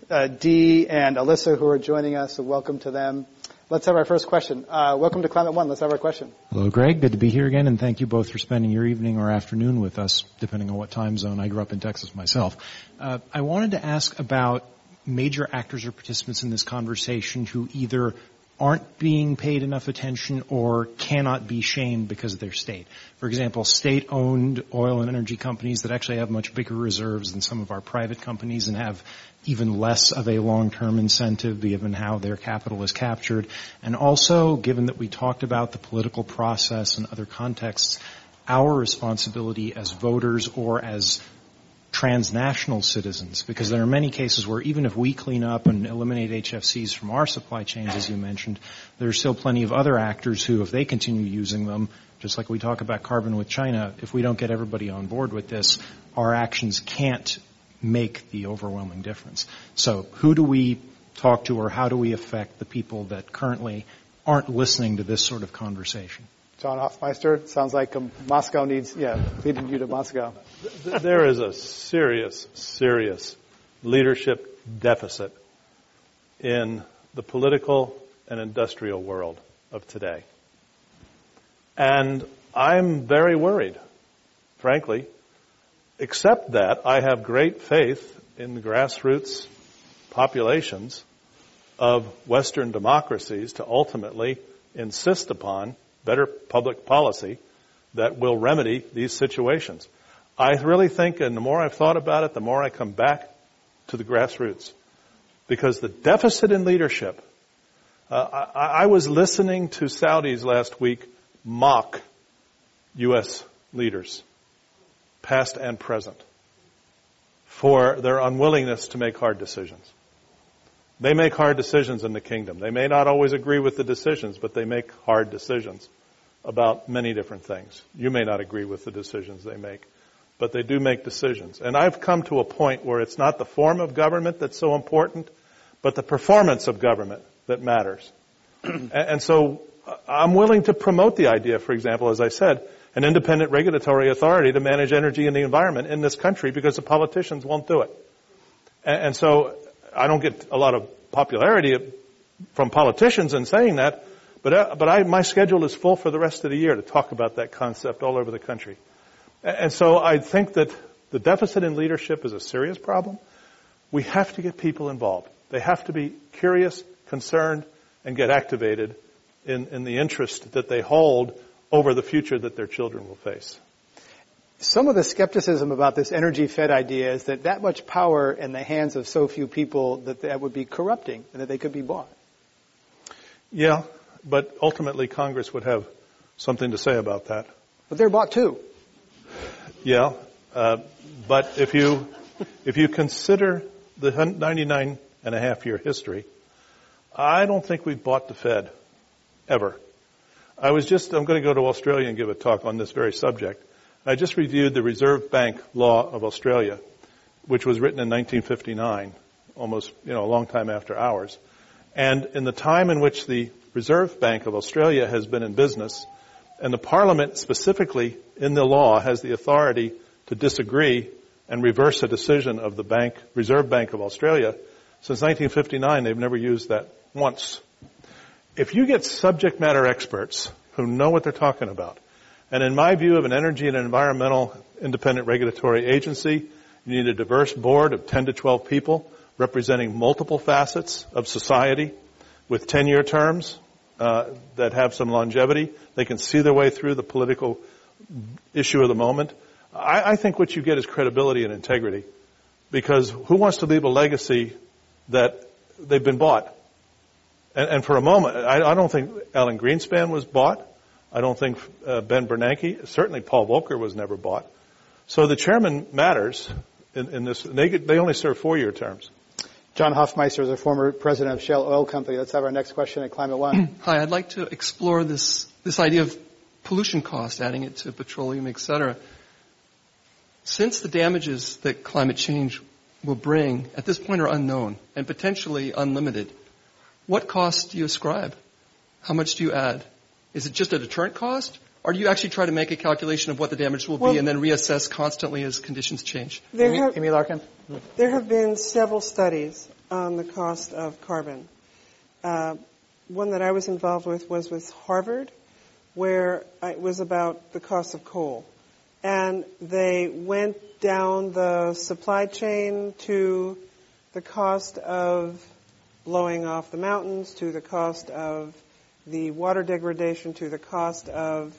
uh, Dee and Alyssa, who are joining us. So welcome to them. Let's have our first question. Uh, welcome to Climate One. Let's have our question. Hello, Greg. Good to be here again, and thank you both for spending your evening or afternoon with us, depending on what time zone. I grew up in Texas myself. Uh, I wanted to ask about major actors or participants in this conversation who either aren't being paid enough attention or cannot be shamed because of their state. For example, state-owned oil and energy companies that actually have much bigger reserves than some of our private companies and have even less of a long-term incentive given how their capital is captured. And also, given that we talked about the political process and other contexts, our responsibility as voters or as transnational citizens, because there are many cases where even if we clean up and eliminate HFCs from our supply chains, as you mentioned, there are still plenty of other actors who, if they continue using them, just like we talk about carbon with China, if we don't get everybody on board with this, our actions can't make the overwhelming difference. So who do we talk to or how do we affect the people that currently aren't listening to this sort of conversation? John Hofmeister, sounds like um, Moscow needs, yeah, leading you to Moscow. There is a serious, serious leadership deficit in the political and industrial world of today. And I'm very worried, frankly, except that I have great faith in the grassroots populations of Western democracies to ultimately insist upon better public policy that will remedy these situations. I really think, and the more I've thought about it, the more I come back to the grassroots. Because the deficit in leadership, uh, I, I was listening to Saudis last week mock U.S. leaders past and present, for their unwillingness to make hard decisions. They make hard decisions in the kingdom. They may not always agree with the decisions, but they make hard decisions about many different things. You may not agree with the decisions they make, but they do make decisions. And I've come to a point where it's not the form of government that's so important, but the performance of government that matters. and so uh, I'm willing to promote the idea, for example, as I said, an independent regulatory authority to manage energy and the environment in this country because the politicians won't do it. And, and so I don't get a lot of popularity from politicians in saying that, but, uh, but I, my schedule is full for the rest of the year to talk about that concept all over the country. And so I think that the deficit in leadership is a serious problem. We have to get people involved. They have to be curious, concerned, and get activated in, in the interest that they hold over the future that their children will face. Some of the skepticism about this energy fed idea is that that much power in the hands of so few people that that would be corrupting and that they could be bought. Yeah, but ultimately Congress would have something to say about that. But they're bought too. Yeah, uh, but if you if you consider the 99 and a half year history, I don't think we've bought the Fed ever. I was just I'm going to go to Australia and give a talk on this very subject. I just reviewed the Reserve Bank law of Australia, which was written in 1959, almost you know a long time after ours. And in the time in which the Reserve Bank of Australia has been in business, and the Parliament specifically in the law has the authority to disagree and reverse a decision of the Bank, Reserve Bank of Australia. Since 1959, they've never used that once. If you get subject matter experts who know what they're talking about, and in my view of an energy and environmental independent regulatory agency, you need a diverse board of 10 to 12 people representing multiple facets of society with 10 year terms uh, that have some longevity. They can see their way through the political issue of the moment. I, I think what you get is credibility and integrity. Because who wants to leave a legacy that they've been bought? And, and for a moment, I, I, don't think Alan Greenspan was bought. I don't think uh, Ben Bernanke, certainly Paul Volcker was never bought. So the chairman matters in, in this. They, get, they only serve four-year terms. John Hofmeister is a former president of Shell Oil Company. Let's have our next question at Climate One. Hi, I'd like to explore this, this idea of pollution cost, adding it to petroleum, et cetera. Since the damages that climate change will bring at this point are unknown and potentially unlimited, what cost do you ascribe? How much do you add? Is it just a deterrent cost? Or do you actually try to make a calculation of what the damage will well, be and then reassess constantly as conditions change? There have, Amy Larkin? There have been several studies on the cost of carbon. Uh, one that I was involved with was with Harvard, where it was about the cost of coal. And they went down the supply chain to the cost of blowing off the mountains, to the cost of the water degradation, to the cost of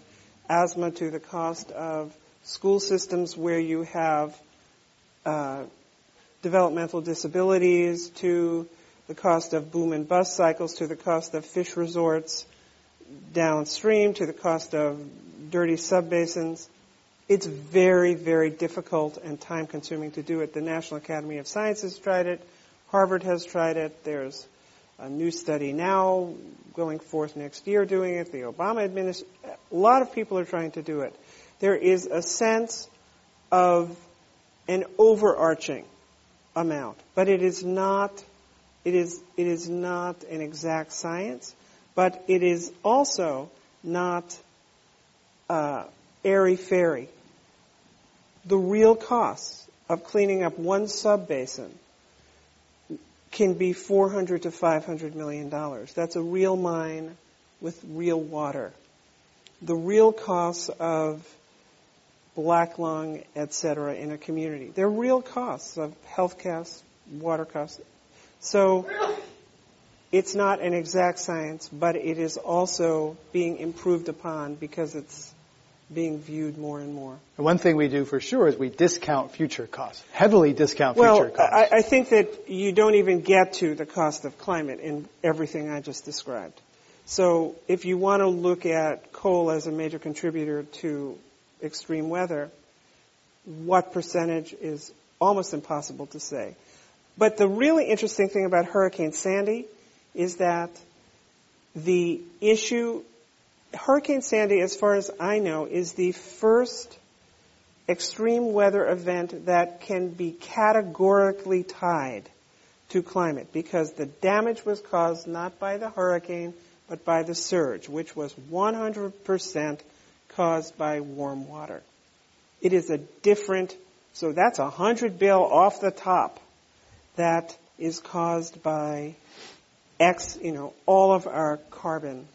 asthma, to the cost of school systems where you have uh, developmental disabilities, to the cost of boom and bust cycles, to the cost of fish resorts downstream, to the cost of dirty subbasins. It's very, very difficult and time consuming to do it. The National Academy of Sciences tried it. Harvard has tried it. There's a new study now going forth next year doing it. The Obama administration, a lot of people are trying to do it. There is a sense of an overarching amount, but it is not, it is, it is not an exact science, but it is also not uh, airy fairy. The real costs of cleaning up one sub-basin can be 400 to 500 million dollars. That's a real mine with real water. The real costs of black lung, etc., in a community. They're real costs of health costs, water costs. So it's not an exact science, but it is also being improved upon because it's being viewed more and more. And one thing we do for sure is we discount future costs, heavily discount well, future costs. I, I think that you don't even get to the cost of climate in everything I just described. So if you want to look at coal as a major contributor to extreme weather, what percentage is almost impossible to say. But the really interesting thing about Hurricane Sandy is that the issue Hurricane Sandy, as far as I know, is the first extreme weather event that can be categorically tied to climate because the damage was caused not by the hurricane but by the surge, which was 100% caused by warm water. It is a different, so that's a hundred bill off the top that is caused by X, you know, all of our carbon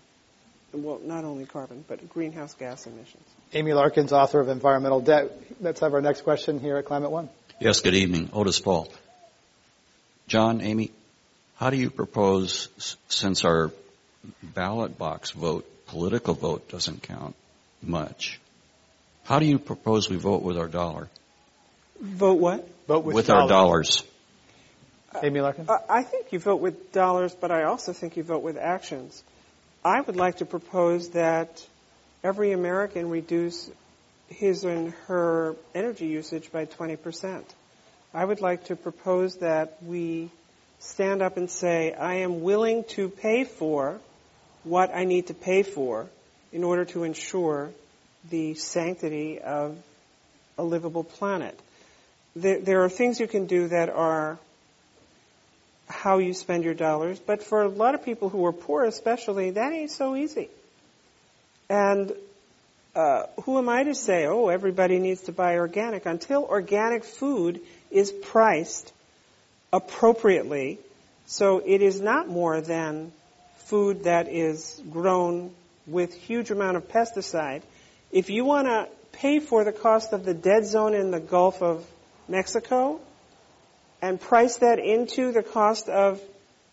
well, not only carbon, but greenhouse gas emissions. Amy Larkin's, author of Environmental Debt. Let's have our next question here at Climate One. Yes, good evening. Otis Paul. John, Amy, how do you propose, since our ballot box vote, political vote doesn't count much, How do you propose we vote with our dollar? Vote what? Vote with, With our dollars. Amy Larkin? Uh, I think you vote with dollars, but I also think you vote with actions. I would like to propose that every American reduce his and her energy usage by 20%. I would like to propose that we stand up and say, I am willing to pay for what I need to pay for in order to ensure the sanctity of a livable planet. There, there are things you can do that are how you spend your dollars, but for a lot of people who are poor especially, that ain't so easy. And uh, who am I to say, oh, everybody needs to buy organic? Until organic food is priced appropriately, so it is not more than food that is grown with huge amount of pesticide. If you want to pay for the cost of the dead zone in the Gulf of Mexico and price that into the cost of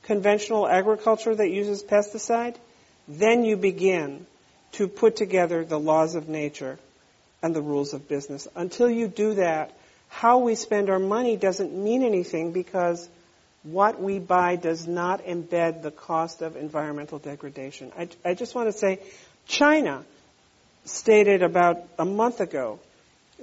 conventional agriculture that uses pesticide, then you begin to put together the laws of nature and the rules of business. Until you do that, how we spend our money doesn't mean anything because what we buy does not embed the cost of environmental degradation. I, I just want to say China stated about a month ago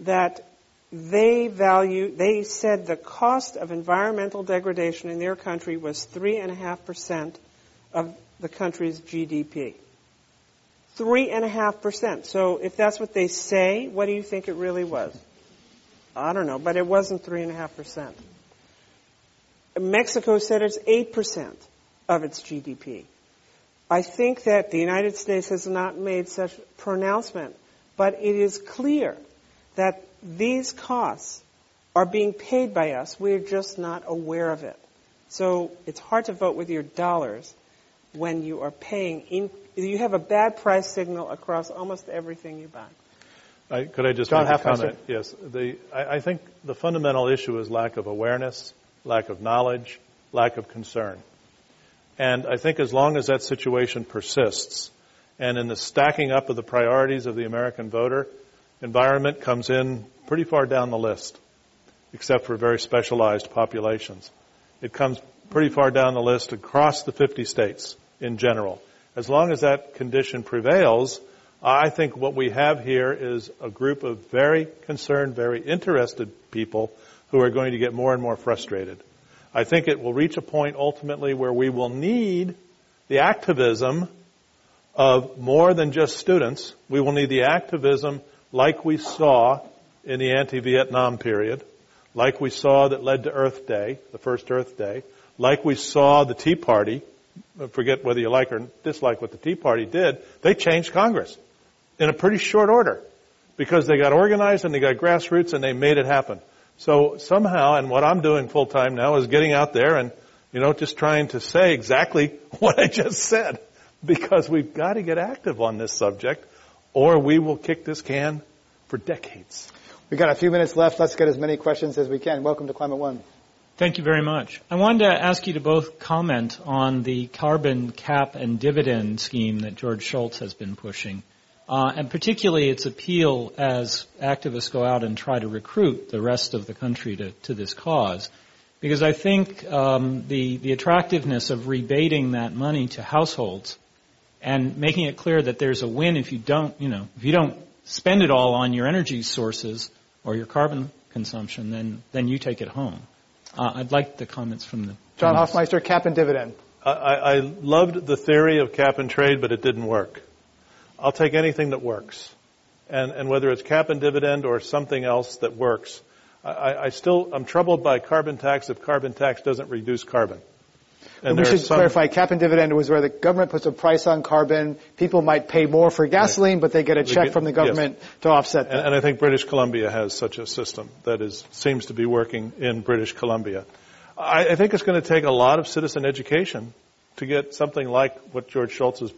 that they value, they said the cost of environmental degradation in their country was 3.5% of the country's GDP. 3.5%. So if that's what they say, what do you think it really was? I don't know, but it wasn't 3.5%. Mexico said it's 8% of its GDP. I think that the United States has not made such pronouncement, but it is clear that these costs are being paid by us. We're just not aware of it. So it's hard to vote with your dollars when you are paying. In, you have a bad price signal across almost everything you buy. I, could I just John make a Hofmeister. comment? Yes. The, I, I think the fundamental issue is lack of awareness, lack of knowledge, lack of concern. And I think as long as that situation persists, and in the stacking up of the priorities of the American voter, environment comes in pretty far down the list, except for very specialized populations. It comes pretty far down the list across the 50 states in general. As long as that condition prevails, I think what we have here is a group of very concerned, very interested people who are going to get more and more frustrated. I think it will reach a point ultimately where we will need the activism of more than just students. We will need the activism like we saw in the anti-Vietnam period, like we saw that led to Earth Day, the first Earth Day, like we saw the Tea Party, uh, forget whether you like or dislike what the Tea Party did, they changed Congress in a pretty short order because they got organized and they got grassroots and they made it happen. So somehow, and what I'm doing full time now is getting out there and, you know, just trying to say exactly what I just said because we've got to get active on this subject or we will kick this can for decades. We've got a few minutes left. Let's get as many questions as we can. Welcome to Climate One. Thank you very much. I wanted to ask you to both comment on the carbon cap and dividend scheme that George Shultz has been pushing, uh, and particularly its appeal as activists go out and try to recruit the rest of the country to, to this cause. Because I think um, the the attractiveness of rebating that money to households and making it clear that there's a win if you don't, you know, if you don't spend it all on your energy sources or your carbon consumption, then then you take it home. Uh, I'd like the comments from the John panelists. Hofmeister, cap and dividend. I, I I loved the theory of cap and trade, but it didn't work. I'll take anything that works. And, and whether it's cap and dividend or something else that works, I, I still, I'm troubled by carbon tax if carbon tax doesn't reduce carbon. And we should some- clarify, cap and dividend was where the government puts a price on carbon. People might pay more for gasoline, but they get a They check get- from the yes. government to offset And, that. and I think British Columbia has such a system that is seems to be working in British Columbia. I, I think it's going to take a lot of citizen education to get something like what George Shultz is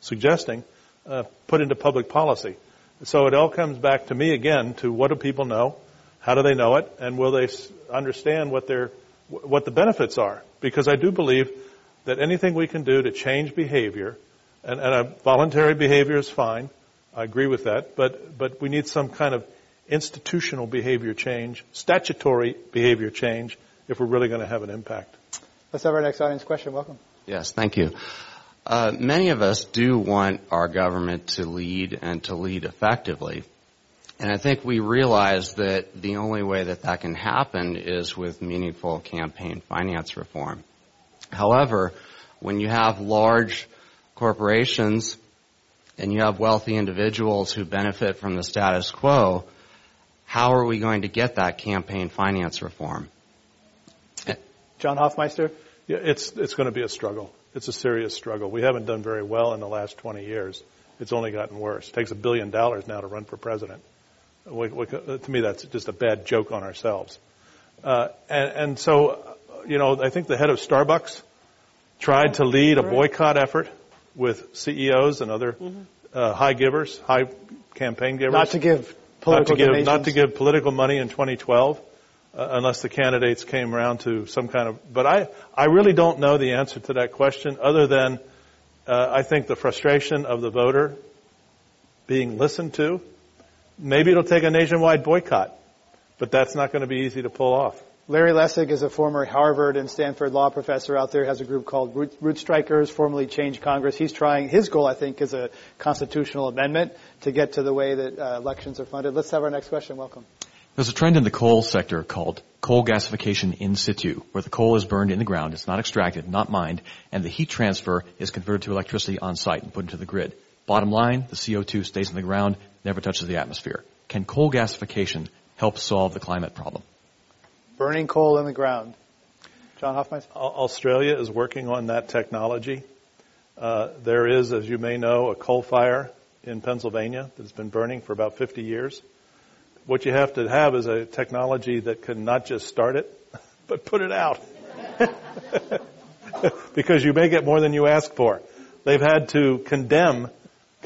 suggesting uh, put into public policy. So it all comes back to me again to what do people know, how do they know it, and will they s- understand what their what the benefits are? Because I do believe that anything we can do to change behavior, and, and a voluntary behavior is fine, I agree with that, but but we need some kind of institutional behavior change, statutory behavior change, if we're really going to have an impact. Let's have our next audience question. Welcome. Yes, thank you. Uh, many of us do want our government to lead and to lead effectively. And I think we realize that the only way that that can happen is with meaningful campaign finance reform. However, when you have large corporations and you have wealthy individuals who benefit from the status quo, how are we going to get that campaign finance reform? John Hofmeister? Yeah, it's, it's going to be a struggle. It's a serious struggle. We haven't done very well in the last 20 years. It's only gotten worse. It takes a billion dollars now to run for president. We, we, to me, that's just a bad joke on ourselves. Uh, and, and so, you know, I think the head of Starbucks tried to lead a boycott effort with CEOs and other mm-hmm. uh, high givers, high campaign givers. Not to give political not to give, not to give political money in 2012, uh, unless the candidates came around to some kind of. But I, I really don't know the answer to that question, other than uh, I think the frustration of the voter being listened to Maybe it'll take a nationwide boycott, but that's not going to be easy to pull off. Larry Lessig is a former Harvard and Stanford law professor out there, has a group called Root, Root Strikers, formerly Change Congress. He's trying, his goal, I think, is a constitutional amendment to get to the way that uh, elections are funded. Let's have our next question. Welcome. There's a trend in the coal sector called coal gasification in situ, where the coal is burned in the ground, it's not extracted, not mined, and the heat transfer is converted to electricity on site and put into the grid. Bottom line, the CO2 stays in the ground, never touches the atmosphere. Can coal gasification help solve the climate problem? Burning coal in the ground. John Hofmeister? Australia is working on that technology. Uh, there is, as you may know, a coal fire in Pennsylvania that has been burning for about 50 years. What you have to have is a technology that can not just start it, but put it out. because you may get more than you ask for. They've had to condemn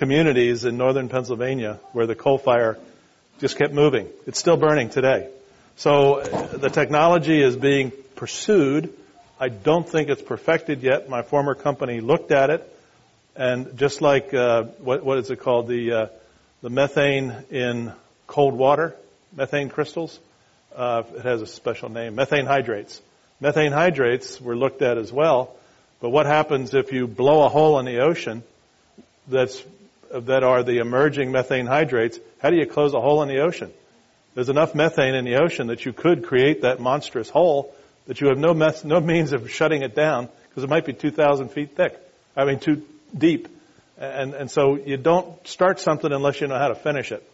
communities in northern Pennsylvania where the coal fire just kept moving. It's still burning today. So the technology is being pursued. I don't think it's perfected yet. My former company looked at it, and just like uh, what, what is it called the uh, the methane in cold water, methane crystals. Uh, it has a special name, methane hydrates. Methane hydrates were looked at as well. But what happens if you blow a hole in the ocean that's that are the emerging methane hydrates, how do you close a hole in the ocean? There's enough methane in the ocean that you could create that monstrous hole, that you have no, meth- no means of shutting it down because it might be 2,000 feet thick. I mean, too deep. And, and so you don't start something unless you know how to finish it.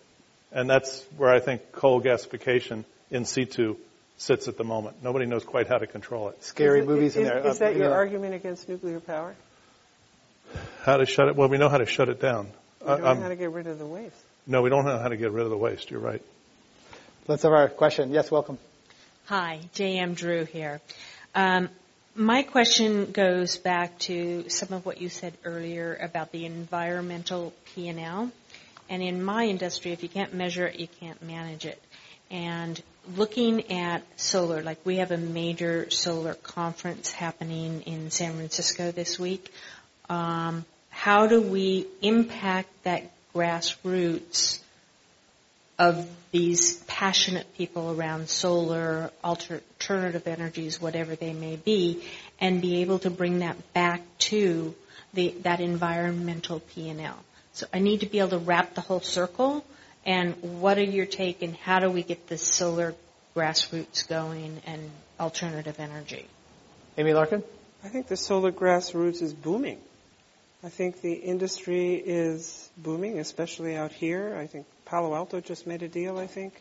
And that's where I think coal gasification in situ sits at the moment. Nobody knows quite how to control it. Scary is movies is, in there. Is uh, that your argument against nuclear power? How to shut it? Well, we know how to shut it down. We don't know how to get rid of the waste. No, we don't know how to get rid of the waste. You're right. Let's have our question. Yes, welcome. Hi, J.M. Drew here. Um, my question goes back to some of what you said earlier about the environmental P&L. And in my industry, if you can't measure it, you can't manage it. And looking at solar, like we have a major solar conference happening in San Francisco this week. Um, how do we impact that grassroots of these passionate people around solar, alternative energies, whatever they may be, and be able to bring that back to the, that environmental P&L. So I need to be able to wrap the whole circle. And what are your take and how do we get the solar grassroots going and alternative energy? Amy Larkin? I think the solar grassroots is booming. I think the industry is booming, especially out here. I think Palo Alto just made a deal, I think.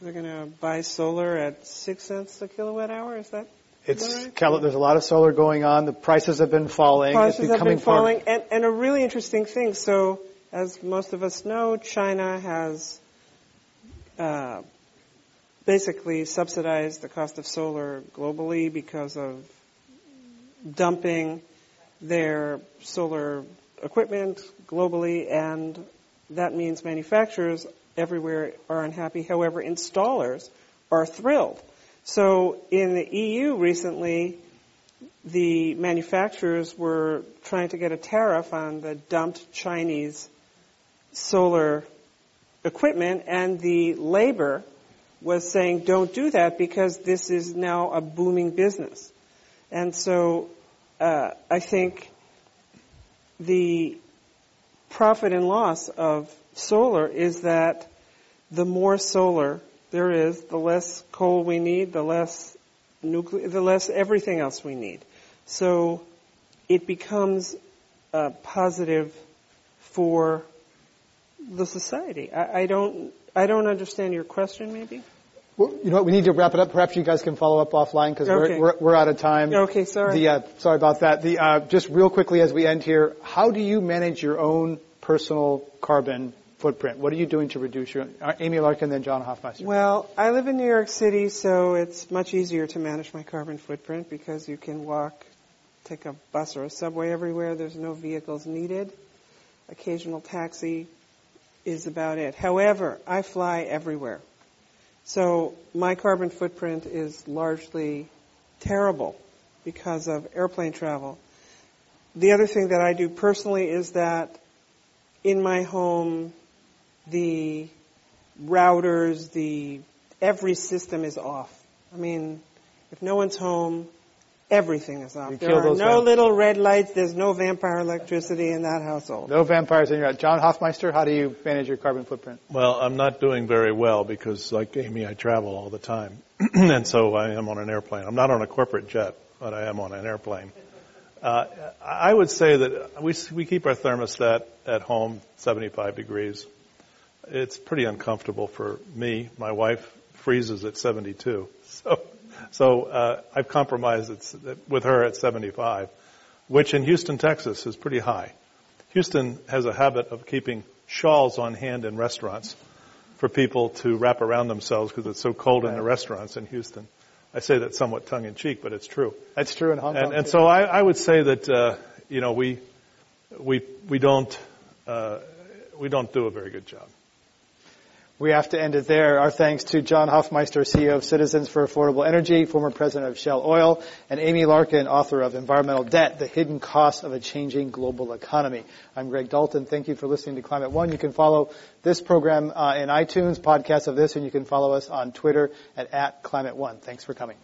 They're going to buy solar at six cents a kilowatt hour. Is that? It's right? Cal- there's a lot of solar going on. The prices have been falling. Prices have been falling, and, and a really interesting thing. So, as most of us know, China has uh, basically subsidized the cost of solar globally because of dumping their solar equipment globally, and that means manufacturers everywhere are unhappy. However, installers are thrilled. So in the EU recently, the manufacturers were trying to get a tariff on the dumped Chinese solar equipment, and the labor was saying, don't do that because this is now a booming business. And so Uh, I think the profit and loss of solar is that the more solar there is, the less coal we need, the less nuclear, the less everything else we need. So it becomes a positive for the society. I, I don't, I don't understand your question, maybe. Well, you know what? We need to wrap it up. Perhaps you guys can follow up offline because Okay. we're, we're, we're out of time. Okay, sorry. The, uh, sorry about that. The, uh, just real quickly as we end here, how do you manage your own personal carbon footprint? What are you doing to reduce your? Uh, Amy Larkin, then John Hofmeister. Well, I live in New York City, so it's much easier to manage my carbon footprint because you can walk, take a bus or a subway everywhere. There's no vehicles needed. Occasional taxi is about it. However, I fly everywhere. So my carbon footprint is largely terrible because of airplane travel. The other thing that I do personally is that in my home, the routers, the every system is off. I mean, if no one's home, everything is off. You there kill are those no vamp- little red lights. There's no vampire electricity in that household. No vampires in your house. John Hofmeister, how do you manage your carbon footprint? Well, I'm not doing very well because, like Amy, I travel all the time, and so I am on an airplane. I'm not on a corporate jet, but I am on an airplane. Uh, I would say that we we keep our thermostat at home 75 degrees. It's pretty uncomfortable for me. My wife freezes at 72, so so uh, I've compromised it's, with her at 75, which in Houston, Texas, is pretty high. Houston has a habit of keeping shawls on hand in restaurants for people to wrap around themselves because it's so cold in the restaurants in Houston. I say that somewhat tongue in cheek, but it's true. That's true in Hong Kong. And, and so I, I would say that uh, you know we we we don't uh, we don't do a very good job. We have to end it there. Our thanks to John Hofmeister, CEO of Citizens for Affordable Energy, former president of Shell Oil, and Amy Larkin, author of Environmental Debt, The Hidden Costs of a Changing Global Economy. I'm Greg Dalton. Thank you for listening to Climate One. You can follow this program uh, in iTunes, podcasts of this, and you can follow us on Twitter at, at Climate One. Thanks for coming.